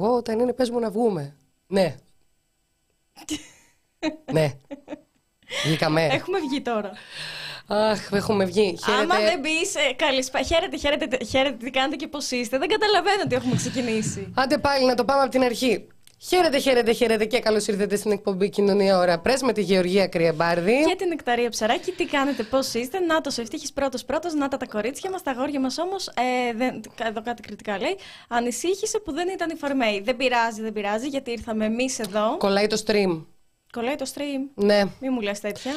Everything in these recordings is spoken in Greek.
λέγω εγώ όταν είναι πες μου να βγούμε. Ναι. ναι. Βγήκαμε. Έχουμε βγει τώρα. Αχ, έχουμε βγει. Χαίρετε. Άμα δεν μπει, καλησπέρα. Χαίρετε, χαίρετε, χαίρετε, τι κάνετε και πώς είστε. Δεν καταλαβαίνω ότι έχουμε ξεκινήσει. Άντε πάλι να το πάμε από την αρχή. Χαίρετε, χαίρετε, χαίρετε και καλώς ήρθατε στην εκπομπή Κοινωνία Ωρα Πρέ με τη Γεωργία Κρυεμπάρδη. Και την Εκταρία Ψαράκη, τι κάνετε, πώς είστε. Να το ευτύχη πρώτος πρώτος, να τα τα κορίτσια μας, τα αγόρια μας όμως. Ε, εδώ κάτι κριτικά λέει. Ανησύχησε που δεν ήταν η Φαρμέη. Δεν πειράζει, δεν πειράζει, γιατί ήρθαμε εμείς εδώ. Κολλάει το stream. Κολλάει το stream. Ναι. Μη μου λες τέτοια.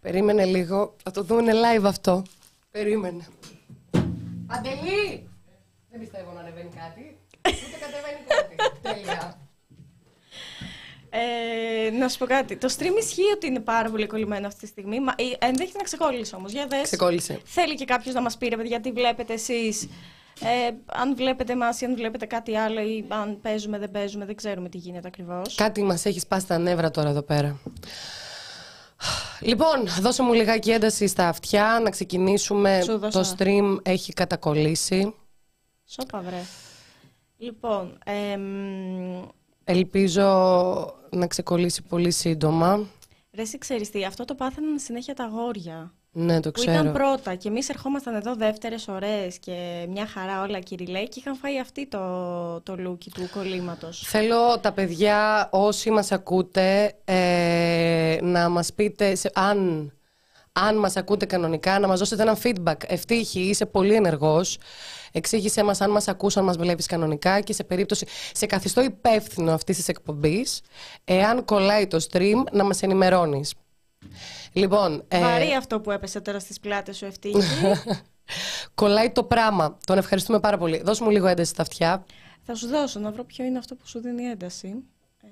Περίμενε λίγο. Θα το δούμε live αυτό. Περίμενε. Παντελή! Δεν πιστεύω να ανεβαίνει κάτι. Ούτε κατεβαίνει κάτι. Τέλεια. Ε, να σου πω κάτι. Το stream ισχύει ότι είναι πάρα πολύ κολλημένο αυτή τη στιγμή. Μα, ε, ενδέχεται να ξεκόλλησε όμως. Για δες. Ξεκόλλησε. Θέλει και κάποιος να μας πει, ρε παιδιά, τι βλέπετε εσείς. Ε, αν βλέπετε εμάς ή αν βλέπετε κάτι άλλο ή αν παίζουμε, δεν παίζουμε, δεν ξέρουμε τι γίνεται ακριβώς. Κάτι μας έχει σπάσει τα νεύρα τώρα εδώ πέρα. Λοιπόν, δώσε μου λιγάκι ένταση στα αυτιά, να ξεκινήσουμε. Σου δώσα. Το stream έχει κατακολλήσει. Σόπα, βρε. Λοιπόν, εμ, Ελπίζω να ξεκολλήσει πολύ σύντομα. ρε, εσύ ξέρεις τι, αυτό το πάθαιναν συνέχεια τα αγόρια. Ναι, το Που ξέρω. ήταν πρώτα και εμείς ερχόμασταν εδώ δεύτερες ώρες και μια χαρά όλα κυριλέ και είχαν φάει αυτή το, το λούκι του κολλήματος. Θέλω τα παιδιά, όσοι μας ακούτε, ε, να μας πείτε σε- αν, αν μας ακούτε κανονικά, να μας δώσετε ένα feedback. Ευτύχη, είσαι πολύ ενεργός. Εξήγησέ μας αν μας ακούς, αν μας βλέπεις κανονικά και σε περίπτωση, σε καθιστώ υπεύθυνο αυτής της εκπομπής, εάν κολλάει το stream, να μας ενημερώνεις. Λοιπόν, ε, Βαρύ αυτό που έπεσε τώρα στις πλάτες σου, ευτύχη. κολλάει το πράγμα. Τον ευχαριστούμε πάρα πολύ. Δώσ' μου λίγο ένταση στα αυτιά. Θα σου δώσω να βρω ποιο είναι αυτό που σου δίνει ένταση. Ε,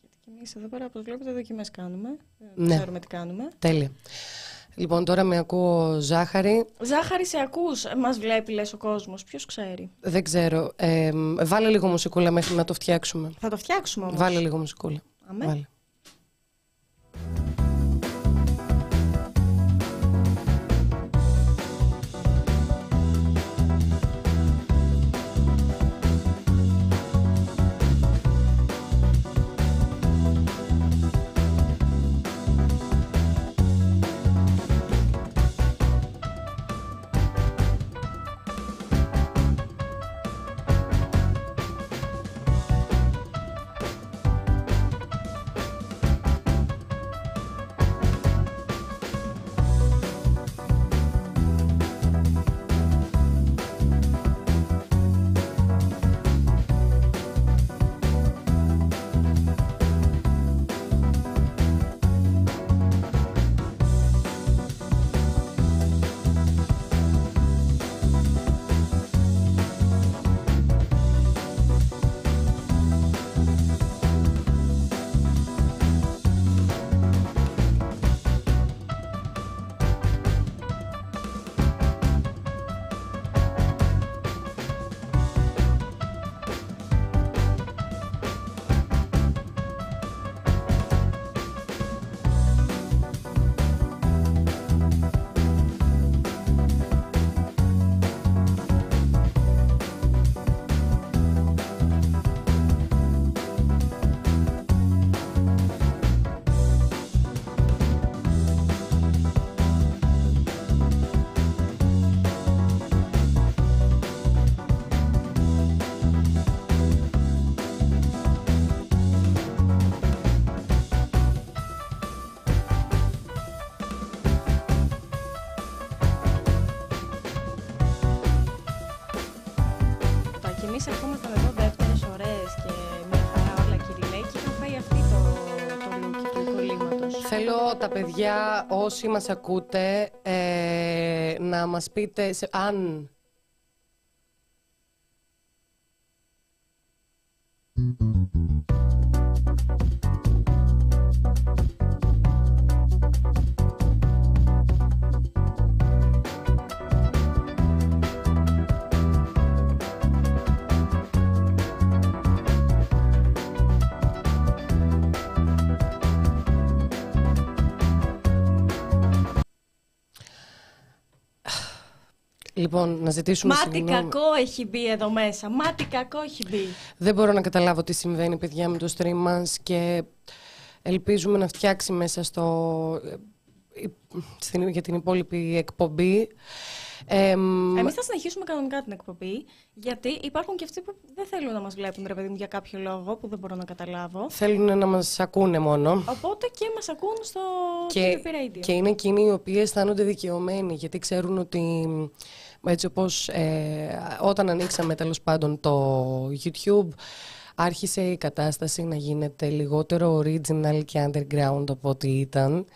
γιατί και εμείς εδώ πέρα, όπως βλέπετε, δοκιμές κάνουμε. Δεν Ναι. ξέρουμε τι κάνουμε. Τέλεια. Λοιπόν, τώρα με ακούω ζάχαρη. Ζάχαρη, σε ακούς, μας βλέπει, λες ο κόσμος. Ποιος ξέρει. Δεν ξέρω. Ε, βάλε λίγο μουσικούλα μέχρι να το φτιάξουμε. Θα το φτιάξουμε όμως. Βάλε λίγο μουσικούλα. Αμέ. Βάλε. Τα παιδιά, όσοι μας ακούτε, ε, να μας πείτε σε, αν... Λοιπόν, να ζητήσουμε Μάτι συγγνώμη. κακό έχει μπει εδώ μέσα. Μάτι κακό έχει μπει. Δεν μπορώ να καταλάβω τι συμβαίνει, παιδιά, με το stream μας και ελπίζουμε να φτιάξει μέσα στο... ε, στην- για την υπόλοιπη εκπομπή. Εμ, Εμείς θα συνεχίσουμε κανονικά την εκπομπή, γιατί υπάρχουν και αυτοί που δεν θέλουν να μας βλέπουν, ρε παιδί μου, για κάποιο λόγο που δεν μπορώ να καταλάβω. θέλουν να μας ακούνε μόνο. Οπότε και μας ακούν στο και, TVP Radio. και είναι εκείνοι οι οποίοι αισθάνονται δικαιωμένοι γιατί ξέρουν ότι έτσι όπως ε, όταν ανοίξαμε τέλος πάντων το YouTube άρχισε η κατάσταση να γίνεται λιγότερο original και underground από ό,τι ήταν.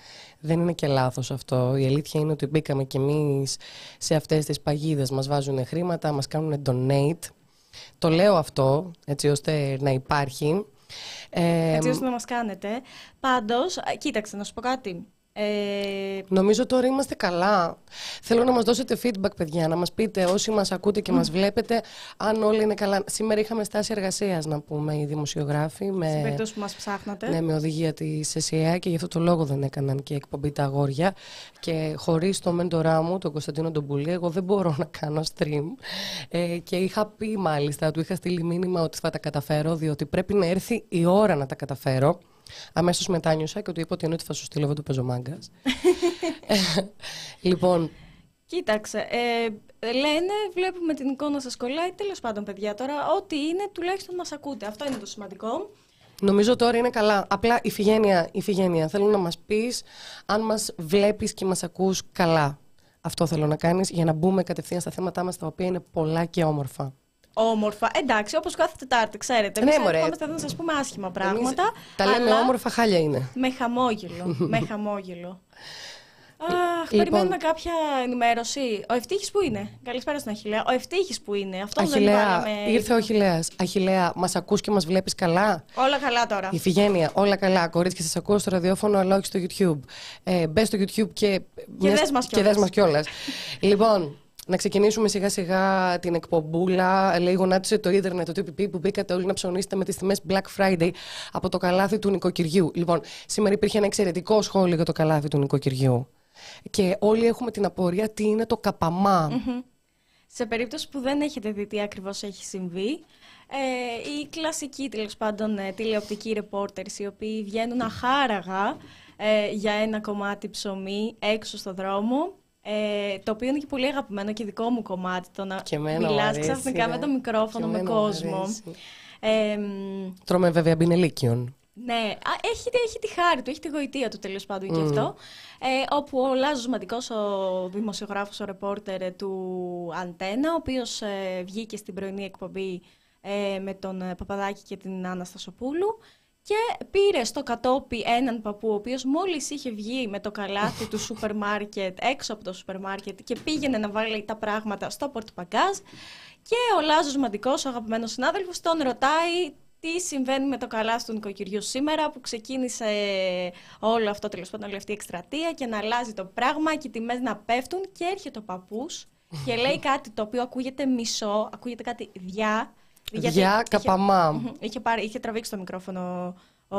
Δεν είναι και λάθος αυτό. Η αλήθεια είναι ότι μπήκαμε κι εμείς σε αυτές τις παγίδες. Μας βάζουν χρήματα, μας κάνουν donate. Το λέω αυτό έτσι ώστε να υπάρχει. Ε, Έτσι ώστε να μας κάνετε. Πάντως, κοίταξε, να σου πω κάτι. Ε, Νομίζω τώρα είμαστε καλά. Θέλω να μας δώσετε feedback, παιδιά, να μας πείτε όσοι μας ακούτε και μας βλέπετε, αν όλοι είναι καλά. Σήμερα είχαμε στάση εργασίας, να πούμε, οι δημοσιογράφοι, σε με, περίπτωση που μας ψάχνατε. ναι, με οδηγία της ΕΣΥΑ και γι' αυτό το λόγο δεν έκαναν και εκπομπή τα αγόρια. Και χωρίς το μέντορά μου, τον Κωνσταντίνο Ντομπουλή, εγώ δεν μπορώ να κάνω stream. Ε, και είχα πει μάλιστα, του είχα στείλει μήνυμα ότι θα τα καταφέρω, διότι πρέπει να έρθει η ώρα να τα καταφέρω. Αμέσω μετάνιωσα και του είπα ότι ενώ ότι θα σου στείλω εγώ το παίζω μάγκας. λοιπόν, Κοίταξε, ε, λένε, βλέπουμε την εικόνα σας κολλάει, τέλος πάντων παιδιά τώρα, ό,τι είναι τουλάχιστον μας ακούτε, αυτό είναι το σημαντικό. Νομίζω τώρα είναι καλά. Απλά Ιφηγένεια, Ιφηγένεια, θέλω να μας πεις αν μας βλέπεις και μας ακούς καλά. Αυτό θέλω να κάνεις για να μπούμε κατευθείαν στα θέματά μας τα οποία είναι πολλά και όμορφα. Όμορφα, εντάξει, όπως κάθε Τετάρτη, ξέρετε. Ναι, Εμείς μωρέ. ερχόμαστε εδώ να σας πούμε άσχημα Εμείς πράγματα, τα λέμε αλλά όμορφα χάλια είναι. με χαμόγελο, με χαμόγελο. Αχ, Λοιπόν. περιμένουμε κάποια ενημέρωση. Ο Ευτύχης που είναι; Καλησπέρα στον Αχιλέα. Ο Ευτύχης που είναι; Αυτό δεν Αχιλέα, βάλαμε. ήρθε ο Αχιλέας. Αχιλέα, μας ακούς και μας βλέπεις καλά; Όλα καλά τώρα. Ιφηγένεια, όλα καλά. Κορίτσια, σας ακούω στο ραδιόφωνο, αλλά όχι στο YouTube. Ε, μπες στο YouTube και... δες μας και κιόλας. δες μας κιόλας. λοιπόν, να ξεκινήσουμε σιγά σιγά την εκπομπούλα. Λέει γονάτισε το ίντερνετ, το TPP που μπήκατε όλοι να ψωνίσετε με τις τιμές Black Friday από το καλάθι του νοικοκυριού. Λοιπόν, σήμερα υπήρχε ένα εξαιρετικό σχόλιο για το καλάθι του νοικοκυριού. Και όλοι έχουμε την απορία τι είναι το καπαμά. Σε περίπτωση που δεν έχετε δει τι ακριβώς έχει συμβεί, ε, οι κλασικοί τέλος πάντων ε, τηλεοπτικοί reporters οι οποίοι βγαίνουν αχάραγα ε, για ένα κομμάτι ψωμί έξω στο δρόμο, ε, το οποίο είναι και πολύ αγαπημένο και δικό μου κομμάτι, το να Και εμένα μου μιλάς αρέσει, ξαφνικά ρε. με το μικρόφωνο, Και με εμένα μου κόσμο. αρέσει. Ε, μ, Τρώμε βέβαια μπινελίκιον. ναι, Α, έχει, έχει τη χάρη του, έχει τη γοητεία του τέλος πάντων και αυτό. Ε, όπου ο Λάζος Μαντικός, ο δημοσιογράφος, ο ρεπόρτερ του Αντένα, ο οποίος ε, βγήκε στην πρωινή εκπομπή ε, με τον ε, Παπαδάκη και την Άννα Στασοπούλου και πήρε στο κατόπι έναν παππού, ο οποίος μόλις είχε βγει με το καλάθι του σούπερ μάρκετ, έξω από το σούπερ μάρκετ και πήγαινε να βάλει τα πράγματα στο πορτμπαγκάζ και ο Λάζος Μαντικός, ο αγαπημένος συνάδελφος, τον ρωτάει τι συμβαίνει με το καλάθι του νοικοκυριού σήμερα που ξεκίνησε όλο αυτό τέλος πάντων όλη αυτή η εκστρατεία και να αλλάζει το πράγμα και οι τιμές να πέφτουν και έρχεται ο παππούς και λέει κάτι το οποίο ακούγεται μισό, ακούγεται κάτι διά. Γιατί Διά είχε- καπαμά. Μμμ, Είχε, πάρει, είχε τραβήξει το μικρόφωνο ο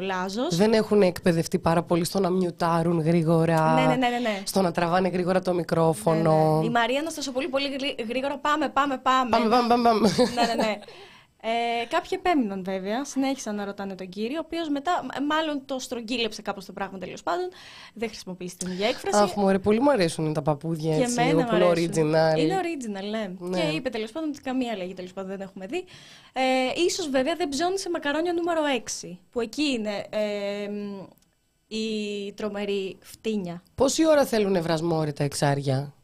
Λάζος. Δεν έχουν εκπαιδευτεί πάρα πολύ στο να μιουτάρουν γρήγορα. Ναι, ναι, ναι, ναι, ναι. Στο να τραβάνε γρήγορα το μικρόφωνο. Ναι, ναι. Η Μαρία Αναστασοπούλη πολύ γρή- γρήγορα πάμε, πάμε, πάμε. Πάμε, πάμε, πάμε. πάμε. ναι, ναι, ναι. Ε, κάποιοι επέμειναν βέβαια, συνέχισαν να ρωτάνε τον κύριο, ο οποίος μετά μ- μάλλον το στρογγύλεψε κάπως το πράγμα τέλος πάντων. Δεν χρησιμοποίησε την ίδια έκφραση. Αχ, μωρέ, πολύ μου αρέσουν τα παππούδια και έτσι, εμένα όπου μου είναι αρέσουν. original. Είναι original, ναι. Ναι. Και είπε τέλος πάντων ότι καμία λέγη τέλος πάντων δεν έχουμε δει. Ε, ίσως βέβαια δεν ψώνισε μακαρόνια νούμερο 6, που εκεί είναι ε, μ, η τρομερή φτύνια. Πόση ώρα θέλουν βρασμόρι τα εξάρια;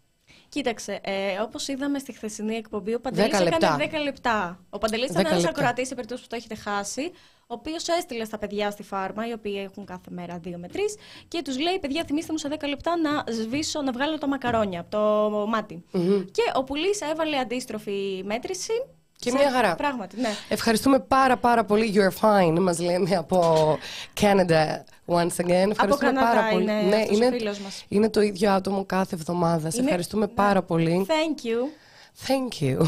Κοίταξε, ε, όπως είδαμε στη χθεσινή εκπομπή, ο Παντελής Δέκα έκανε λεπτά. 10 λεπτά. Ο Παντελής ήταν Δέκα ένας λεπτά. ακροατής σε περίπτωση που το έχετε χάσει, ο οποίος έστειλε στα παιδιά στη φάρμα, οι οποίοι έχουν κάθε μέρα 2 με 3, και τους λέει: Παιδιά, θυμίστε μου σε 10 λεπτά να σβήσω, να βγάλω τα μακαρόνια από το μάτι. Και ο Πουλής έβαλε αντίστροφη μέτρηση. Και σε- μια χαρά. Πράγματι, ναι. Ευχαριστούμε πάρα πάρα πολύ. You're fine, μας λένε από Canada once again. Ευχαριστούμε Καναδά πάρα πολύ. είναι ναι, αυτός ο είναι, φίλος μας. είναι το ίδιο άτομο κάθε εβδομάδα. Σε Είναι- ευχαριστούμε ναι. πάρα πολύ. Thank you. Thank you.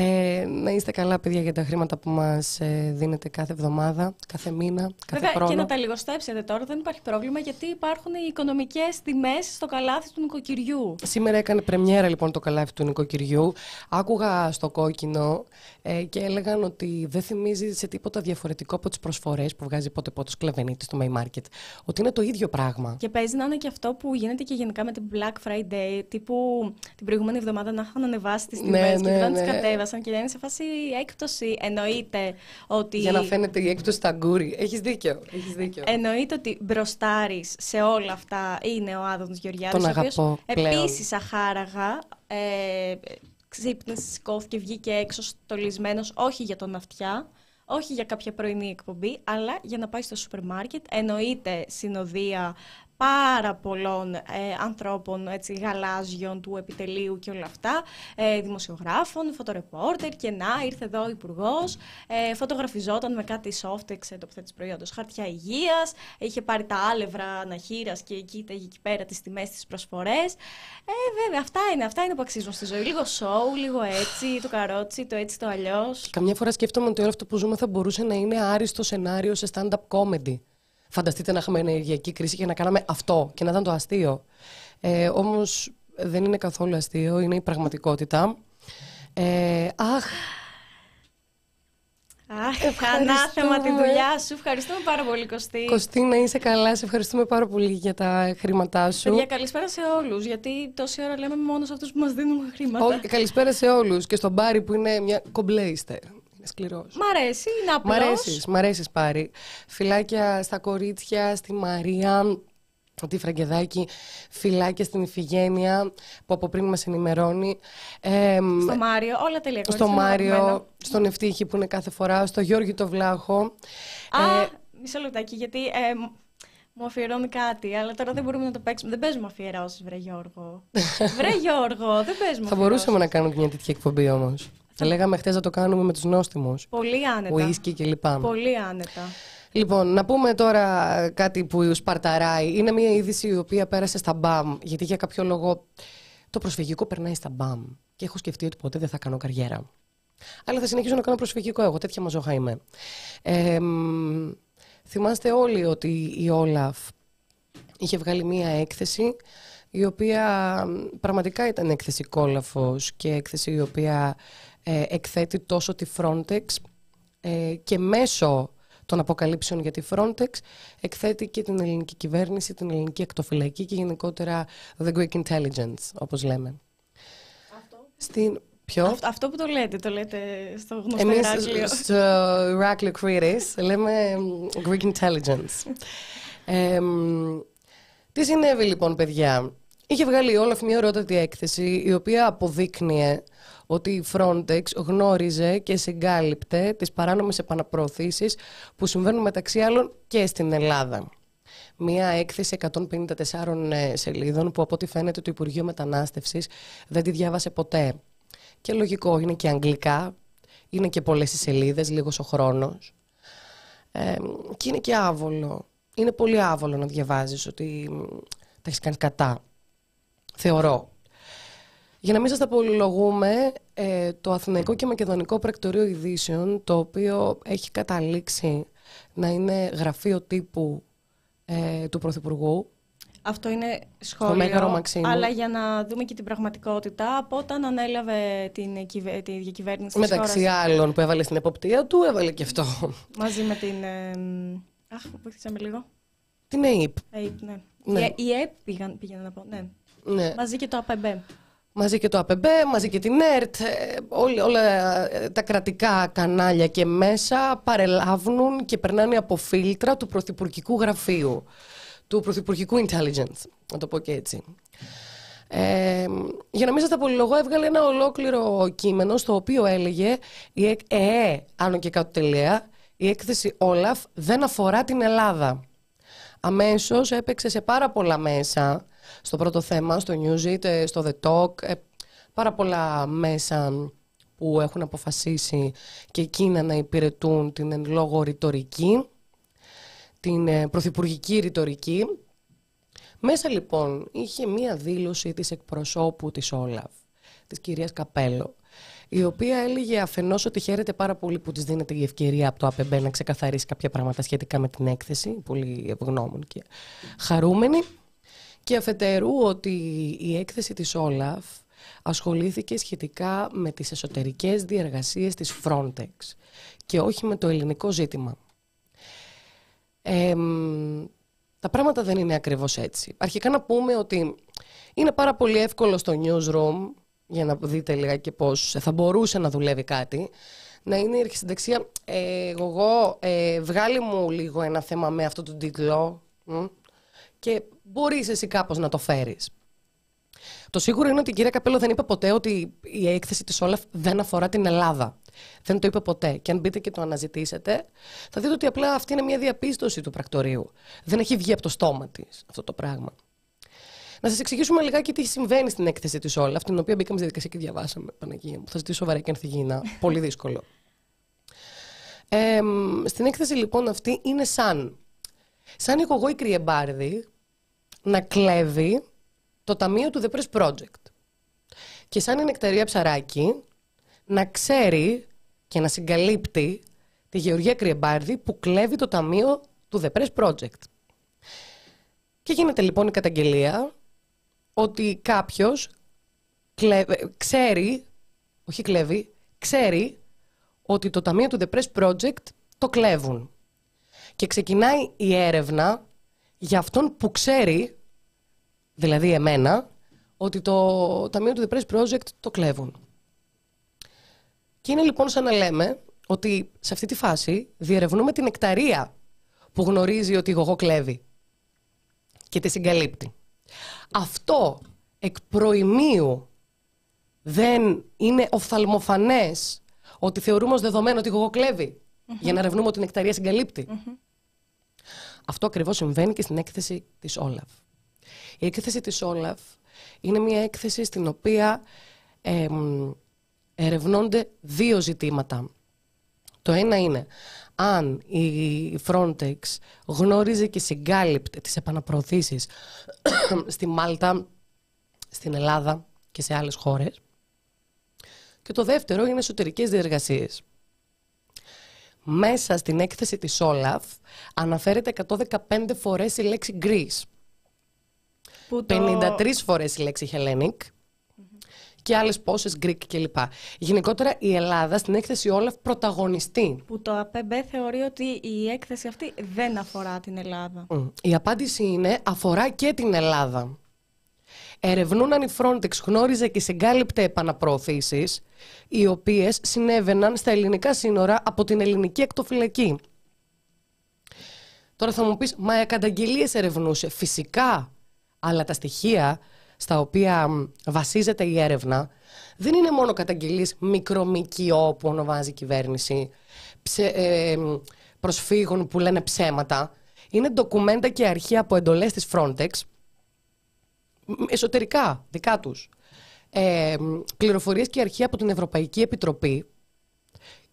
Ε, να είστε καλά, παιδιά, για τα χρήματα που μας ε, δίνετε κάθε εβδομάδα, κάθε μήνα, κάθε Βέβαια, χρόνο. και να τα λιγοστέψετε τώρα, δεν υπάρχει πρόβλημα γιατί υπάρχουν οι οικονομικές τιμές στο καλάθι του νοικοκυριού. Σήμερα έκανε πρεμιέρα λοιπόν το καλάθι του νοικοκυριού. Άκουγα στο κόκκινο ε, και έλεγαν ότι δεν θυμίζει σε τίποτα διαφορετικό από τις προσφορές που βγάζει πότε πότε Σκλαβενίτης στο My Market. Ότι είναι το ίδιο πράγμα. Και παίζει να είναι και αυτό που γίνεται και γενικά με την Black Friday, τύπου την προηγούμενη εβδομάδα να είχαν ανεβάσει τις τιμές Ναι, και ναι, δεν ναι. τι κατέβασαν και λένε σε φάση έκπτωση. Εννοείται ότι. Για να φαίνεται η έκπτωση στ' αγγούρι. Έχεις δίκιο. Έχεις δίκιο. Εννοείται ότι μπροστάρη σε όλα αυτά είναι ο Άδωνις Γεωργιάδης, Τον ο οποίος αγαπώ πλέον. Επίσης αχάραγα ε, ξύπνησε, σηκώθηκε, βγήκε έξω στολισμένος, όχι για τον αυτιά, όχι για κάποια πρωινή εκπομπή, αλλά για να πάει στο σούπερ μάρκετ. Εννοείται συνοδεία πάρα πολλών ε, ανθρώπων έτσι, γαλάζιων του επιτελείου και όλα αυτά, ε, δημοσιογράφων, φωτορεπόρτερ και να ήρθε εδώ ο υπουργός, ε, φωτογραφιζόταν με κάτι soft σε τοποθέτηση προϊόντος, χαρτιά υγείας, είχε πάρει τα άλευρα αναχείρας και εκεί, εκεί πέρα τις τιμές, τις προσφορές. Ε, βέβαια, αυτά είναι, αυτά είναι που αξίζουν στη ζωή. Λίγο show, λίγο έτσι, το καρότσι, το έτσι, το αλλιώς. Καμιά φορά σκέφτομαι ότι όλο αυτό που ζούμε θα μπορούσε να είναι άριστο σενάριο σε stand-up comedy. Φανταστείτε να είχαμε ενεργειακή κρίση και να κάναμε αυτό και να ήταν το αστείο. Ε, Όμως δεν είναι καθόλου αστείο, είναι η πραγματικότητα. Ε, αχ, Αχ, Ευχαριστούμε. ανάθεμα τη δουλειά σου. Ευχαριστούμε πάρα πολύ, Κωστή. Κωστή, να είσαι καλά. Σε ευχαριστούμε πάρα πολύ για τα χρήματά σου. Παιδιά, καλησπέρα σε όλους, γιατί τόση ώρα λέμε μόνο σε αυτούς που μας δίνουν χρήματα. Ό, καλησπέρα σε όλους και στον Πάρη που είναι μια κομπλέιστερ. Είναι σκληρός. Μ' αρέσει, είναι απλός. Μ' αρέσεις, μ' αρέσεις Πάρη. Φιλάκια στα κορίτσια, στη Μαρία, τη Φραγκεδάκη, φιλάκια στην Ιφηγένεια που από πριν μας ενημερώνει. Ε, Στο Μάριο, όλα τέλεια. στο κορίτσια, αγαπημένα. Μάριο, στον Ευτύχη που είναι κάθε φορά, στο Γιώργη το Βλάχο. Α, Ε, μισό λεπτάκι, γιατί ε, μ- μου αφιερώνει κάτι, αλλά τώρα δεν μπορούμε να το παίξουμε. Δεν παίζουμε αφιερώσεις, βρε Γιώργο. βρε Γιώργο, δεν παίζουμε θα μπορούσαμε αφιερώσεις. να κάνουμε και μια τέτοια εκπομπή όμως. Θα λέγαμε χθες να το κάνουμε με τους νόστιμους. Πολύ άνετα. Ουίσκι κλπ. Πολύ άνετα. Λοιπόν, να πούμε τώρα κάτι που σπαρταράει. Είναι μια είδηση η οποία πέρασε στα μπαμ, γιατί για κάποιο λόγο το προσφυγικό περνάει στα μπαμ. Και έχω σκεφτεί ότι ποτέ δεν θα κάνω καριέρα. Αλλά θα συνεχίσω να κάνω προσφυγικό εγώ, τέτοια μαζόχα είμαι. Ε, μ, θυμάστε όλοι ότι η Όλαφ είχε βγάλει μία έκθεση η οποία μ, πραγματικά ήταν έκθεση κόλαφος και έκθεση η οποία ε, εκθέτει τόσο τη Frontex ε, και μέσω των αποκαλύψεων για τη Frontex εκθέτει και την ελληνική κυβέρνηση, την ελληνική εκτοφυλακή και γενικότερα the Greek intelligence, όπως λέμε. Στην... Ποιο; Αυτό, αυτό που το λέτε, το λέτε στο γνωστό Εμείς Ηράκλειο. στο Ηράκλειο Critics λέμε mm, Greek Intelligence. Ε, μ, τι συνέβη λοιπόν παιδιά; Είχε βγάλει η Όλαφ μια ωραιότατη έκθεση η οποία αποδείκνυε ότι η Frontex γνώριζε και συγκάλυπτε τις παράνομες επαναπροωθήσεις που συμβαίνουν μεταξύ άλλων και στην Ελλάδα. Μια έκθεση 154 ε, σελίδων που από ό,τι φαίνεται το Υπουργείο Μετανάστευσης δεν τη διάβασε ποτέ. Και λογικό, είναι και αγγλικά, είναι και πολλές οι σελίδες, λίγος ο χρόνος. Ε, και είναι και άβολο. Είναι πολύ άβολο να διαβάζεις ότι μ, τα έχεις κάνει κατά. Θεωρώ. Για να μην σας τα πολυλογούμε, ε, το Αθηναϊκό και Μακεδονικό Πρακτορείο Ειδήσεων, το οποίο έχει καταλήξει να είναι γραφείο τύπου ε, του Πρωθυπουργού, Αυτό είναι Μέγαρο σχόλιο, Μαξίμου. αλλά για να δούμε και την πραγματικότητα, από όταν ανέλαβε την, κυβε- τη διακυβέρνηση της μεταξύ χώρας, άλλων που έβαλε στην εποπτεία του, έβαλε και αυτό. μαζί με την... ε, μ, αχ, βοήθησε με λίγο. Την ΑΕΠ. Ε, ναι. Ναι. Η, η ΕΠ πήγαν, πήγαινα να πω, ναι. Ναι. Μαζί και το ΑΠΕΜ. Μαζί και το ΑΠΕΜΠ, μαζί και την ΕΡΤ, ε, όλοι, όλα ε, τα κρατικά κανάλια και μέσα παρελάβουν και περνάνε από φίλτρα του Πρωθυπουργικού Γραφείου, του Πρωθυπουργικού Intelligence, να το πω και έτσι. Ε, για να μην σας τα πολυλογώ, έβγαλε ένα ολόκληρο κείμενο στο οποίο έλεγε η εκ- ΕΕ, άνω και κάτω τελεία, η έκθεση Όλαφ δεν αφορά την Ελλάδα. Αμέσως έπαιξε σε πάρα πολλά μέσα, στο πρώτο θέμα, στο Newsit, ε, στο The Talk, ε, πάρα πολλά μέσα που έχουν αποφασίσει και εκείνα να υπηρετούν την εν λόγω ρητορική, την ε, πρωθυπουργική ρητορική. Μέσα λοιπόν είχε μία δήλωση της εκπροσώπου της Όλαφ, της κυρίας Καπέλο, η οποία έλεγε αφενός ότι χαίρεται πάρα πολύ που της δίνεται η ευκαιρία από το ΑΠΕΜΠΕ να ξεκαθαρίσει κάποια πράγματα σχετικά με την έκθεση, πολύ ευγνώμων και χαρούμενη, και αφετέρου ότι η έκθεση της Όλαφ ασχολήθηκε σχετικά με τις εσωτερικές διεργασίες της Frontex και όχι με το ελληνικό ζήτημα. τα πράγματα δεν είναι ακριβώς έτσι. Αρχικά να πούμε ότι είναι πάρα πολύ εύκολο στο newsroom, για να δείτε λίγα και πώς θα μπορούσε να δουλεύει κάτι, να είναι η αρχισυνταξία, ε, εγώ ε, βγάλει μου λίγο ένα θέμα με αυτό τον τίτλο και μπορείς εσύ κάπως να το φέρεις. Το σίγουρο είναι ότι η κυρία Καπέλο δεν είπε ποτέ ότι η έκθεση της Όλαφ δεν αφορά την Ελλάδα. Δεν το είπε ποτέ. Και αν μπείτε και το αναζητήσετε, θα δείτε ότι απλά αυτή είναι μια διαπίστωση του πρακτορείου. Δεν έχει βγει από το στόμα της αυτό το πράγμα. Να σας εξηγήσουμε λιγάκι τι συμβαίνει στην έκθεση της Όλαφ, την οποία μπήκαμε στη διαδικασία και διαβάσαμε. Παναγία μου. Θα ζητήσω σοβαρά και ανθυγίνα. Πολύ δύσκολο. Ε, στην έκθεση λοιπόν αυτή είναι σαν. Σαν η Κρυεμπάρδη να κλέβει το ταμείο του The Press Project. Και σαν η Νεκταρία Ψαράκη να ξέρει και να συγκαλύπτει τη Γεωργία Κρυεμπάρδη που κλέβει το ταμείο του The Press Project. Και γίνεται λοιπόν η καταγγελία ότι κάποιος ξέρει, όχι κλέβει, ξέρει ότι το ταμείο του The Press Project το κλέβουν. Και ξεκινάει η έρευνα για αυτόν που ξέρει δηλαδή εμένα, ότι το Ταμείο του The Press Project το κλέβουν. Και είναι λοιπόν σαν να λέμε ότι σε αυτή τη φάση διερευνούμε την εκταρία που γνωρίζει ότι η γογό κλέβει και τη συγκαλύπτει. Αυτό εκ προημίου δεν είναι οφθαλμοφανές ότι θεωρούμε ως δεδομένο ότι η γογό για να ερευνούμε ότι η νεκταρία Αυτό ακριβώς συμβαίνει και στην έκθεση της Όλαβ. Η έκθεση της Όλαφ είναι μια έκθεση στην οποία ε, ερευνώνται δύο ζητήματα. Το ένα είναι αν η Frontex γνώριζε και συγκάλυπτε τις επαναπροωθήσεις στη Μάλτα, στην Ελλάδα και σε άλλες χώρες. Και το δεύτερο είναι εσωτερικές διεργασίες. Μέσα στην έκθεση της Όλαφ αναφέρεται 115 φορές η λέξη Greece. 53 φορές η λέξη Hellenic και άλλες πόσες Greek κλπ. Γενικότερα η Ελλάδα στην έκθεση Όλαφ πρωταγωνιστεί. Που το ΑΠΕΜΠ θεωρεί ότι η έκθεση αυτή δεν αφορά την Ελλάδα. Η απάντηση είναι αφορά και την Ελλάδα. Ερευνούν αν η Frontex γνώριζε και συγκάλυπτε επαναπροωθήσεις, οι οποίες συνέβαιναν στα ελληνικά σύνορα από την ελληνική εκτοφυλακή. Τώρα θα μου πεις, μα οι καταγγελίες ερευνούσε. Φυσικά αλλά τα στοιχεία στα οποία βασίζεται η έρευνα δεν είναι μόνο καταγγελίες μικρομικιό που ονομάζει η κυβέρνηση, ψε, ε, προσφύγων που λένε ψέματα. Είναι ντοκουμέντα και αρχεία από εντολές της Frontex, εσωτερικά, δικά τους. Ε, πληροφορίες και αρχεία από την Ευρωπαϊκή Επιτροπή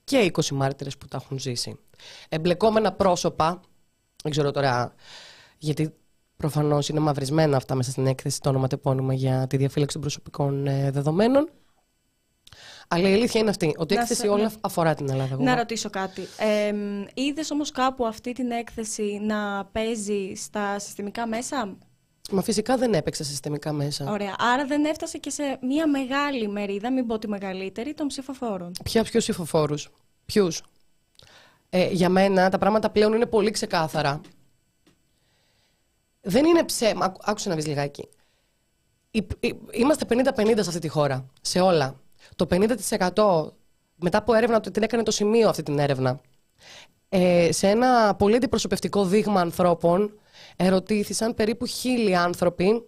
και 20 μάρτυρες που τα έχουν ζήσει. Εμπλεκόμενα πρόσωπα, δεν ξέρω τώρα γιατί Προφανώς είναι μαυρισμένα αυτά μέσα στην έκθεση το όνομα για τη διαφύλαξη των προσωπικών ε, δεδομένων. Αλλά η αλήθεια είναι αυτή, ότι η έκθεση όλα αφορά την Ελλάδα. Να ρωτήσω κάτι. Ε, Είδες όμως κάπου αυτή την έκθεση να παίζει στα συστημικά μέσα; Μα φυσικά δεν έπαιξε συστημικά μέσα. Ωραία. Άρα δεν έφτασε και σε μια μεγάλη μερίδα, μην πω τη μεγαλύτερη, των ψηφοφόρων. Ποια, ποιου ψηφοφόρους; Ποιους; Ε, για μένα τα πράγματα πλέον είναι πολύ ξεκάθαρα. Δεν είναι ψέμα. Άκουσα να βρει λιγάκι. Είμαστε 50-50 σε αυτή τη χώρα. Σε όλα. Το 50% μετά από έρευνα την έκανε το σημείο αυτή την έρευνα. Ε, σε ένα πολύ αντιπροσωπευτικό δείγμα ανθρώπων ερωτήθησαν περίπου χίλιοι άνθρωποι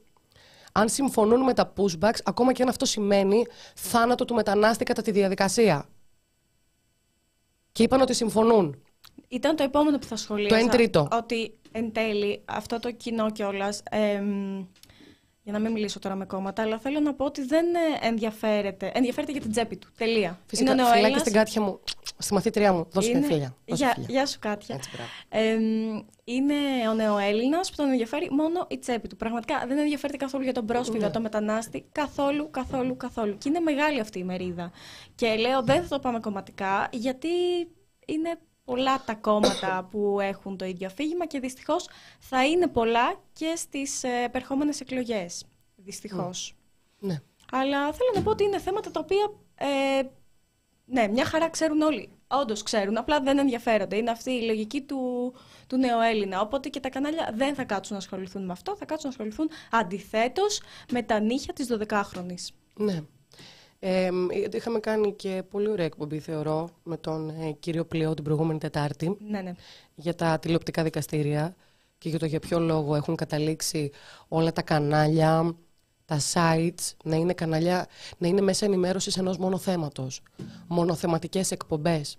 αν συμφωνούν με τα pushbacks, ακόμα και αν αυτό σημαίνει θάνατο του μετανάστη κατά τη διαδικασία. Και είπαν ότι συμφωνούν. Ήταν το επόμενο που θα σχολίασα. Το εν τρίτο. Ότι εν τέλει αυτό το κοινό κιόλας. Ε, για να μην μιλήσω τώρα με κόμματα, αλλά θέλω να πω ότι δεν ε, ενδιαφέρεται. Ενδιαφέρεται για την τσέπη του. Τελεία. Φυσικά, είναι ο φιλάκια Έλληνας- στην Κάτια μου, στη μαθήτριά μου. Δώσε είναι... είναι... φιλιά. Δώσε Γεια, φιλιά. γεια σου, Κάτια. Έτσι, μπράβο. Ε, είναι ο νεοέλληνα που τον ενδιαφέρει μόνο η τσέπη του. Πραγματικά δεν ενδιαφέρεται καθόλου για τον πρόσφυγα, Ναι. τον μετανάστη. Καθόλου, καθόλου, καθόλου. Και είναι μεγάλη αυτή η μερίδα. Και λέω δεν θα το πάμε κομματικά, γιατί είναι πολλά τα κόμματα που έχουν το ίδιο αφήγημα και δυστυχώς θα είναι πολλά και στις ε, επερχόμενες εκλογές. Δυστυχώς. Ναι. Αλλά θέλω να πω ότι είναι θέματα τα οποία. Ε, ναι, μια χαρά ξέρουν όλοι. Όντως ξέρουν, απλά δεν ενδιαφέρονται. Είναι αυτή η λογική του, του νεοέλληνα. Οπότε και τα κανάλια δεν θα κάτσουν να ασχοληθούν με αυτό, θα κάτσουν να ασχοληθούν αντιθέτως με τα νύχια της 12χρονη. Ναι. Ε, είχαμε κάνει και πολύ ωραία εκπομπή, θεωρώ, με τον ε, κύριο Πλειό την προηγούμενη Τετάρτη Ναι, ναι. για τα τηλεοπτικά δικαστήρια και για το για ποιο λόγο έχουν καταλήξει όλα τα κανάλια, τα sites να είναι κανάλια, να είναι μέσα ενημέρωσης ενός μόνο θέματος. Μονοθεματικές εκπομπές.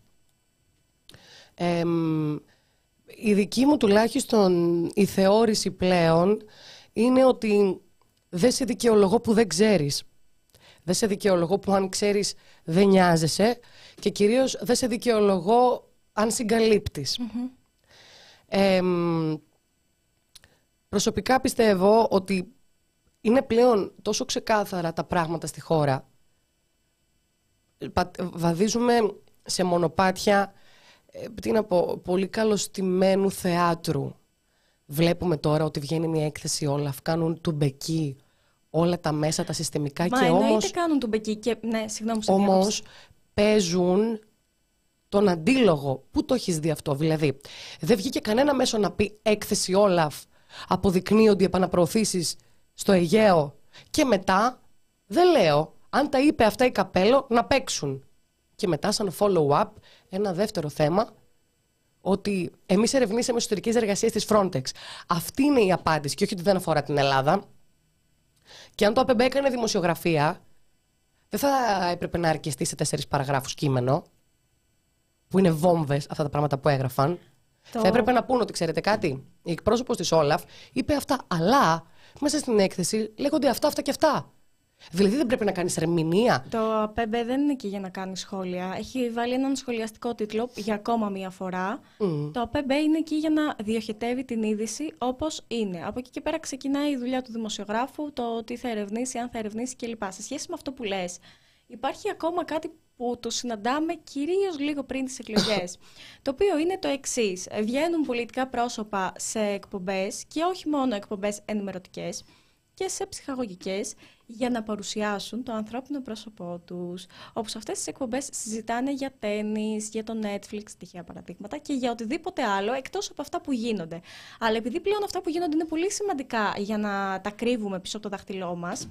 Ε, η δική μου τουλάχιστον η θεώρηση πλέον είναι ότι δεν σε δικαιολογώ που δεν ξέρεις. Δεν σε δικαιολογώ που αν ξέρεις δεν νοιάζεσαι και κυρίως δεν σε δικαιολογώ αν συγκαλύπτεις. Εμ, προσωπικά πιστεύω ότι είναι πλέον τόσο ξεκάθαρα τα πράγματα στη χώρα. Πα- Βαδίζουμε σε μονοπάτια, ε, τι να πω, πολύ καλοστημένου θεάτρου. Βλέπουμε τώρα ότι βγαίνει μια έκθεση όλα, κάνουν του μπεκί όλα τα μέσα, τα συστημικά Μα και εννοείται όμως... κάνουν τον Μπεκί και. Ναι, συγγνώμη, σε Όμως διάκοψα. παίζουν τον αντίλογο. Πού το έχεις δει αυτό, δηλαδή; Δεν βγήκε κανένα μέσο να πει έκθεση Όλαφ αποδεικνύονται οι επαναπροωθήσεις στο Αιγαίο και μετά δεν λέω αν τα είπε αυτά η καπέλο να παίξουν. Και μετά, σαν follow-up, ένα δεύτερο θέμα ότι εμείς ερευνήσαμε εσωτερικές εργασίες της Frontex. Αυτή είναι η απάντηση και όχι ότι δεν αφορά την Ελλάδα. Και αν το ΑΠΕΜΠ έκανε δημοσιογραφία, δεν θα έπρεπε να αρκεστεί σε τέσσερις παραγράφους κείμενο, που είναι βόμβες αυτά τα πράγματα που έγραφαν. Το- Θα έπρεπε να πούνε ότι ξέρετε κάτι. Η εκπρόσωπος της Όλαφ είπε αυτά, αλλά μέσα στην έκθεση λέγονται αυτά, αυτά και αυτά. Δηλαδή δεν πρέπει να κάνεις ερμηνεία. Το ΑΠΕΜΠΕ δεν είναι εκεί για να κάνεις σχόλια. Έχει βάλει έναν σχολιαστικό τίτλο για ακόμα μία φορά. Μμ. Το ΑΠΕΜΠΕ είναι εκεί για να διοχετεύει την είδηση όπως είναι. Από εκεί και πέρα ξεκινάει η δουλειά του δημοσιογράφου, το τι θα ερευνήσει, αν θα ερευνήσει κλπ. Σε σχέση με αυτό που λες, υπάρχει ακόμα κάτι που το συναντάμε κυρίως λίγο πριν τις εκλογές. το οποίο είναι το εξής. Βγαίνουν πολιτικά πρόσωπα σε εκπομπές και όχι μόνο εκπομπές ενημερωτικές και σε ψυχαγωγικές για να παρουσιάσουν το ανθρώπινο πρόσωπό τους. Όπως αυτές τις εκπομπές συζητάνε για τέννις, για το Netflix, τυχαία παραδείγματα και για οτιδήποτε άλλο εκτός από αυτά που γίνονται. Αλλά επειδή πλέον αυτά που γίνονται είναι πολύ σημαντικά για να τα κρύβουμε πίσω από το δάχτυλό μας,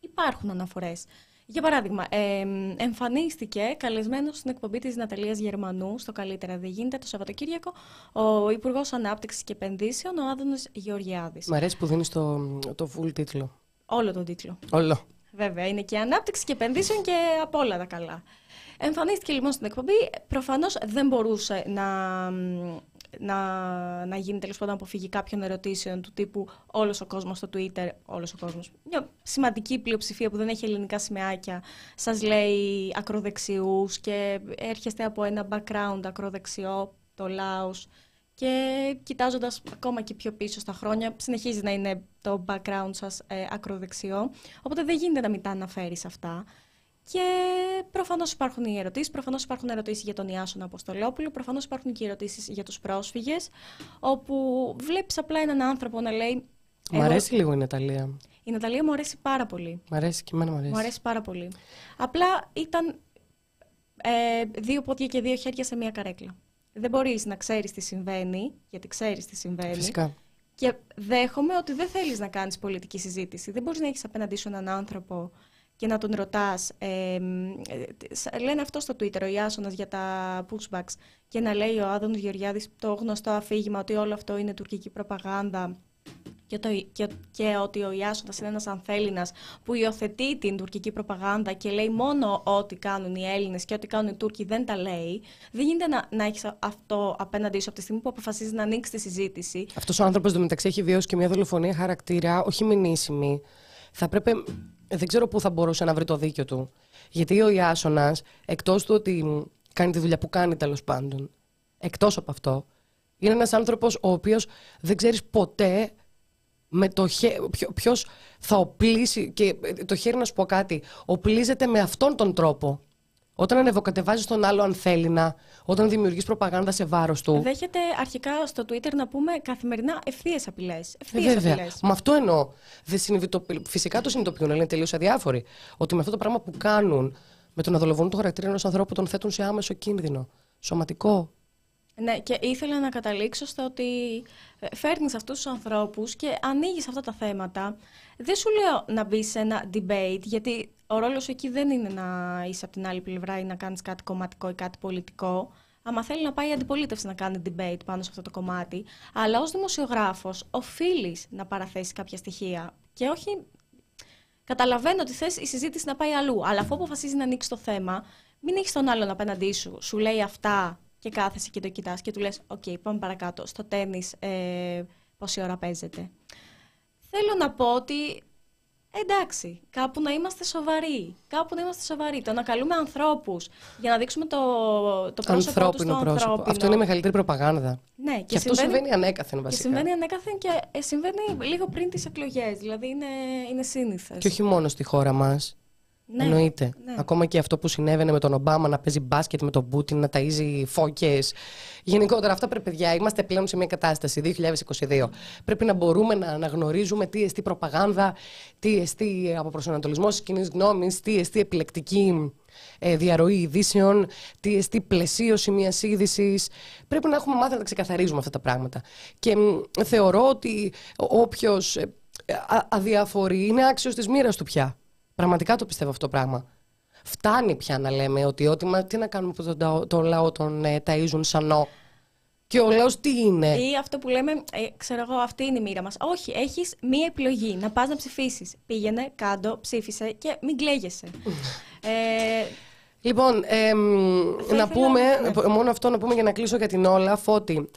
υπάρχουν αναφορές. Για παράδειγμα, ε, εμφανίστηκε καλεσμένος στην εκπομπή της Ναταλίας Γερμανού στο «Καλύτερα δεν γίνεται» το Σαββατοκύριακο ο Υπουργός Ανάπτυξης και Επενδύσεων, ο Άδωνος Γεωργιάδης. Μ' αρέσει που δίνεις το, το full τίτλο. Όλο τον τίτλο. Όλο. Βέβαια, είναι και ανάπτυξη και επενδύσεων και από όλα τα καλά. Εμφανίστηκε λοιπόν στην εκπομπή. Προφανώς δεν μπορούσε να, να, να γίνει τέλος πάντων αποφύγει κάποιων ερωτήσεων του τύπου Όλος ο κόσμος στο Twitter, όλος ο κόσμος. Μια σημαντική πλειοψηφία που δεν έχει ελληνικά σημαίακια, σας λέει ακροδεξιούς και έρχεστε από ένα background ακροδεξιό, το Λάος. Και κοιτάζοντας ακόμα και πιο πίσω στα χρόνια, συνεχίζει να είναι το background σας ε, ακροδεξιό. Οπότε δεν γίνεται να μην τα αναφέρεις αυτά. Και προφανώς υπάρχουν οι ερωτήσεις. Προφανώς υπάρχουν ερωτήσεις για τον Ιάσονα Αποστολόπουλο. Προφανώς υπάρχουν και ερωτήσεις για τους πρόσφυγες. Όπου βλέπεις απλά έναν άνθρωπο να λέει. Μ' «Εγώ- αρέσει λίγο η Ναταλία. Η Ναταλία μου αρέσει πάρα πολύ. Μ' αρέσει και εμένα μ' αρέσει. Μου αρέσει πάρα πολύ. Απλά ήταν ε, δύο πόδια και δύο χέρια σε μία καρέκλα. Δεν μπορείς να ξέρεις τι συμβαίνει, γιατί ξέρεις τι συμβαίνει. Φυσικά. Και δέχομαι ότι δεν θέλεις να κάνεις πολιτική συζήτηση. Δεν μπορείς να έχεις απέναντί σου έναν άνθρωπο και να τον ρωτάς. Ε, ε, σ- λένε αυτό στο Twitter, ο Ιάσονας για τα pushbacks και να λέει ο Άδωνος Γεωργιάδης το γνωστό αφήγημα ότι όλο αυτό είναι τουρκική προπαγάνδα και, το, και, και ότι ο Ιάσονας είναι ένας ανθέληνας που υιοθετεί την τουρκική προπαγάνδα και λέει μόνο ό,τι κάνουν οι Έλληνες και ό,τι κάνουν οι Τούρκοι δεν τα λέει, δεν γίνεται να, να έχεις αυτό απέναντί σου από τη στιγμή που αποφασίζεις να ανοίξεις τη συζήτηση. Αυτός ο άνθρωπος μεταξύ έχει βιώσει και μια δολοφονία χαρακτήρα, όχι μηνύσιμη. Θα πρέπει. Δεν ξέρω πού θα μπορούσε να βρει το δίκιο του. Γιατί ο Ιάσονας, εκτός του ότι κάνει τη δουλειά που κάνει τέλος πάντων, εκτός από αυτό, είναι ένας άνθρωπος ο οποίος δεν ξέρεις ποτέ με το χέρι, ποιο θα οπλίσει. Και το χέρι να σου πω κάτι. Οπλίζεται με αυτόν τον τρόπο. Όταν ανεβοκατεβάζεις τον άλλο αν θέλει να, όταν δημιουργείς προπαγάνδα σε βάρος του. Δέχεται αρχικά στο Twitter να πούμε καθημερινά ευθείες απειλές. Ε, βέβαια. Με αυτό εννοώ. Δεν Φυσικά το συνειδητοποιούν, αλλά είναι τελείως αδιάφοροι. Ότι με αυτό το πράγμα που κάνουν, με το να δολοφονούν το χαρακτήρα ενός ανθρώπου, τον θέτουν σε άμεσο κίνδυνο. Σωματικό, ναι, και ήθελα να καταλήξω στο ότι ε, φέρνεις αυτούς τους ανθρώπους και ανοίγεις αυτά τα θέματα. Δεν σου λέω να μπει σε ένα debate, γιατί ο ρόλος σου εκεί δεν είναι να είσαι από την άλλη πλευρά ή να κάνεις κάτι κομματικό ή κάτι πολιτικό. Άμα θέλει να πάει η αντιπολίτευση να κάνει debate πάνω σε αυτό το κομμάτι. Αλλά ως δημοσιογράφος οφείλεις να παραθέσεις κάποια στοιχεία. Και όχι... Καταλαβαίνω ότι θες η συζήτηση να πάει αλλού. Αλλά αφού αποφασίζεις να ανοίξεις το θέμα, μην έχεις τον άλλον απέναντί σου. Σου λέει αυτά και κάθεσαι και το κοιτάς και του λες «OK, πάμε παρακάτω, στο τένις ε, πόση ώρα παίζεται». Θέλω να πω ότι εντάξει, κάπου να είμαστε σοβαροί. Κάπου να είμαστε σοβαροί. Το να καλούμε ανθρώπους για να δείξουμε το, το πρόσωπο τους στο ανθρώπινο. Αυτό είναι η μεγαλύτερη προπαγάνδα. Ναι, και, και αυτό συμβαίνει ανέκαθεν βασικά. Και συμβαίνει ανέκαθεν και ε, συμβαίνει λίγο πριν τις εκλογές. Δηλαδή είναι, είναι σύνηθες. Και όχι μόνο στη χώρα μας. Ναι, Εννοείται. Ναι. Ακόμα και αυτό που συνέβαινε με τον Ομπάμα να παίζει μπάσκετ με τον Πούτιν, να ταΐζει φώκες. Γενικότερα, αυτά πρέπει, παιδιά, είμαστε πλέον σε μια κατάσταση 2022. Πρέπει να μπορούμε να αναγνωρίζουμε τι εστί προπαγάνδα, τι εστί αποπροσανατολισμός της κοινής γνώμης, τι εστί επιλεκτική ε, διαρροή ειδήσεων, τι εστί πλαισίωση μιας είδησης. Πρέπει να έχουμε μάθει να τα ξεκαθαρίζουμε αυτά τα πράγματα. Και θεωρώ ότι όποιος ε, αδιαφορεί είναι άξιος της μοίρας του πια. Πραγματικά το πιστεύω αυτό το πράγμα. Φτάνει πια να λέμε ότι, ότι μα, τι να κάνουμε που το, το λαό τον ε, ταΐζουν σανό. Και ο λαός τι είναι; Ή αυτό που λέμε, ε, ξέρω εγώ, αυτή είναι η μοίρα μας. Όχι, έχεις μία επιλογή. Να πας να ψηφίσεις. Πήγαινε, κάτω, ψήφισε και μην κλαίγεσαι. ε, Λοιπόν, ε, να πούμε, ναι. μόνο αυτό να πούμε για να κλείσω για την όλα, ότι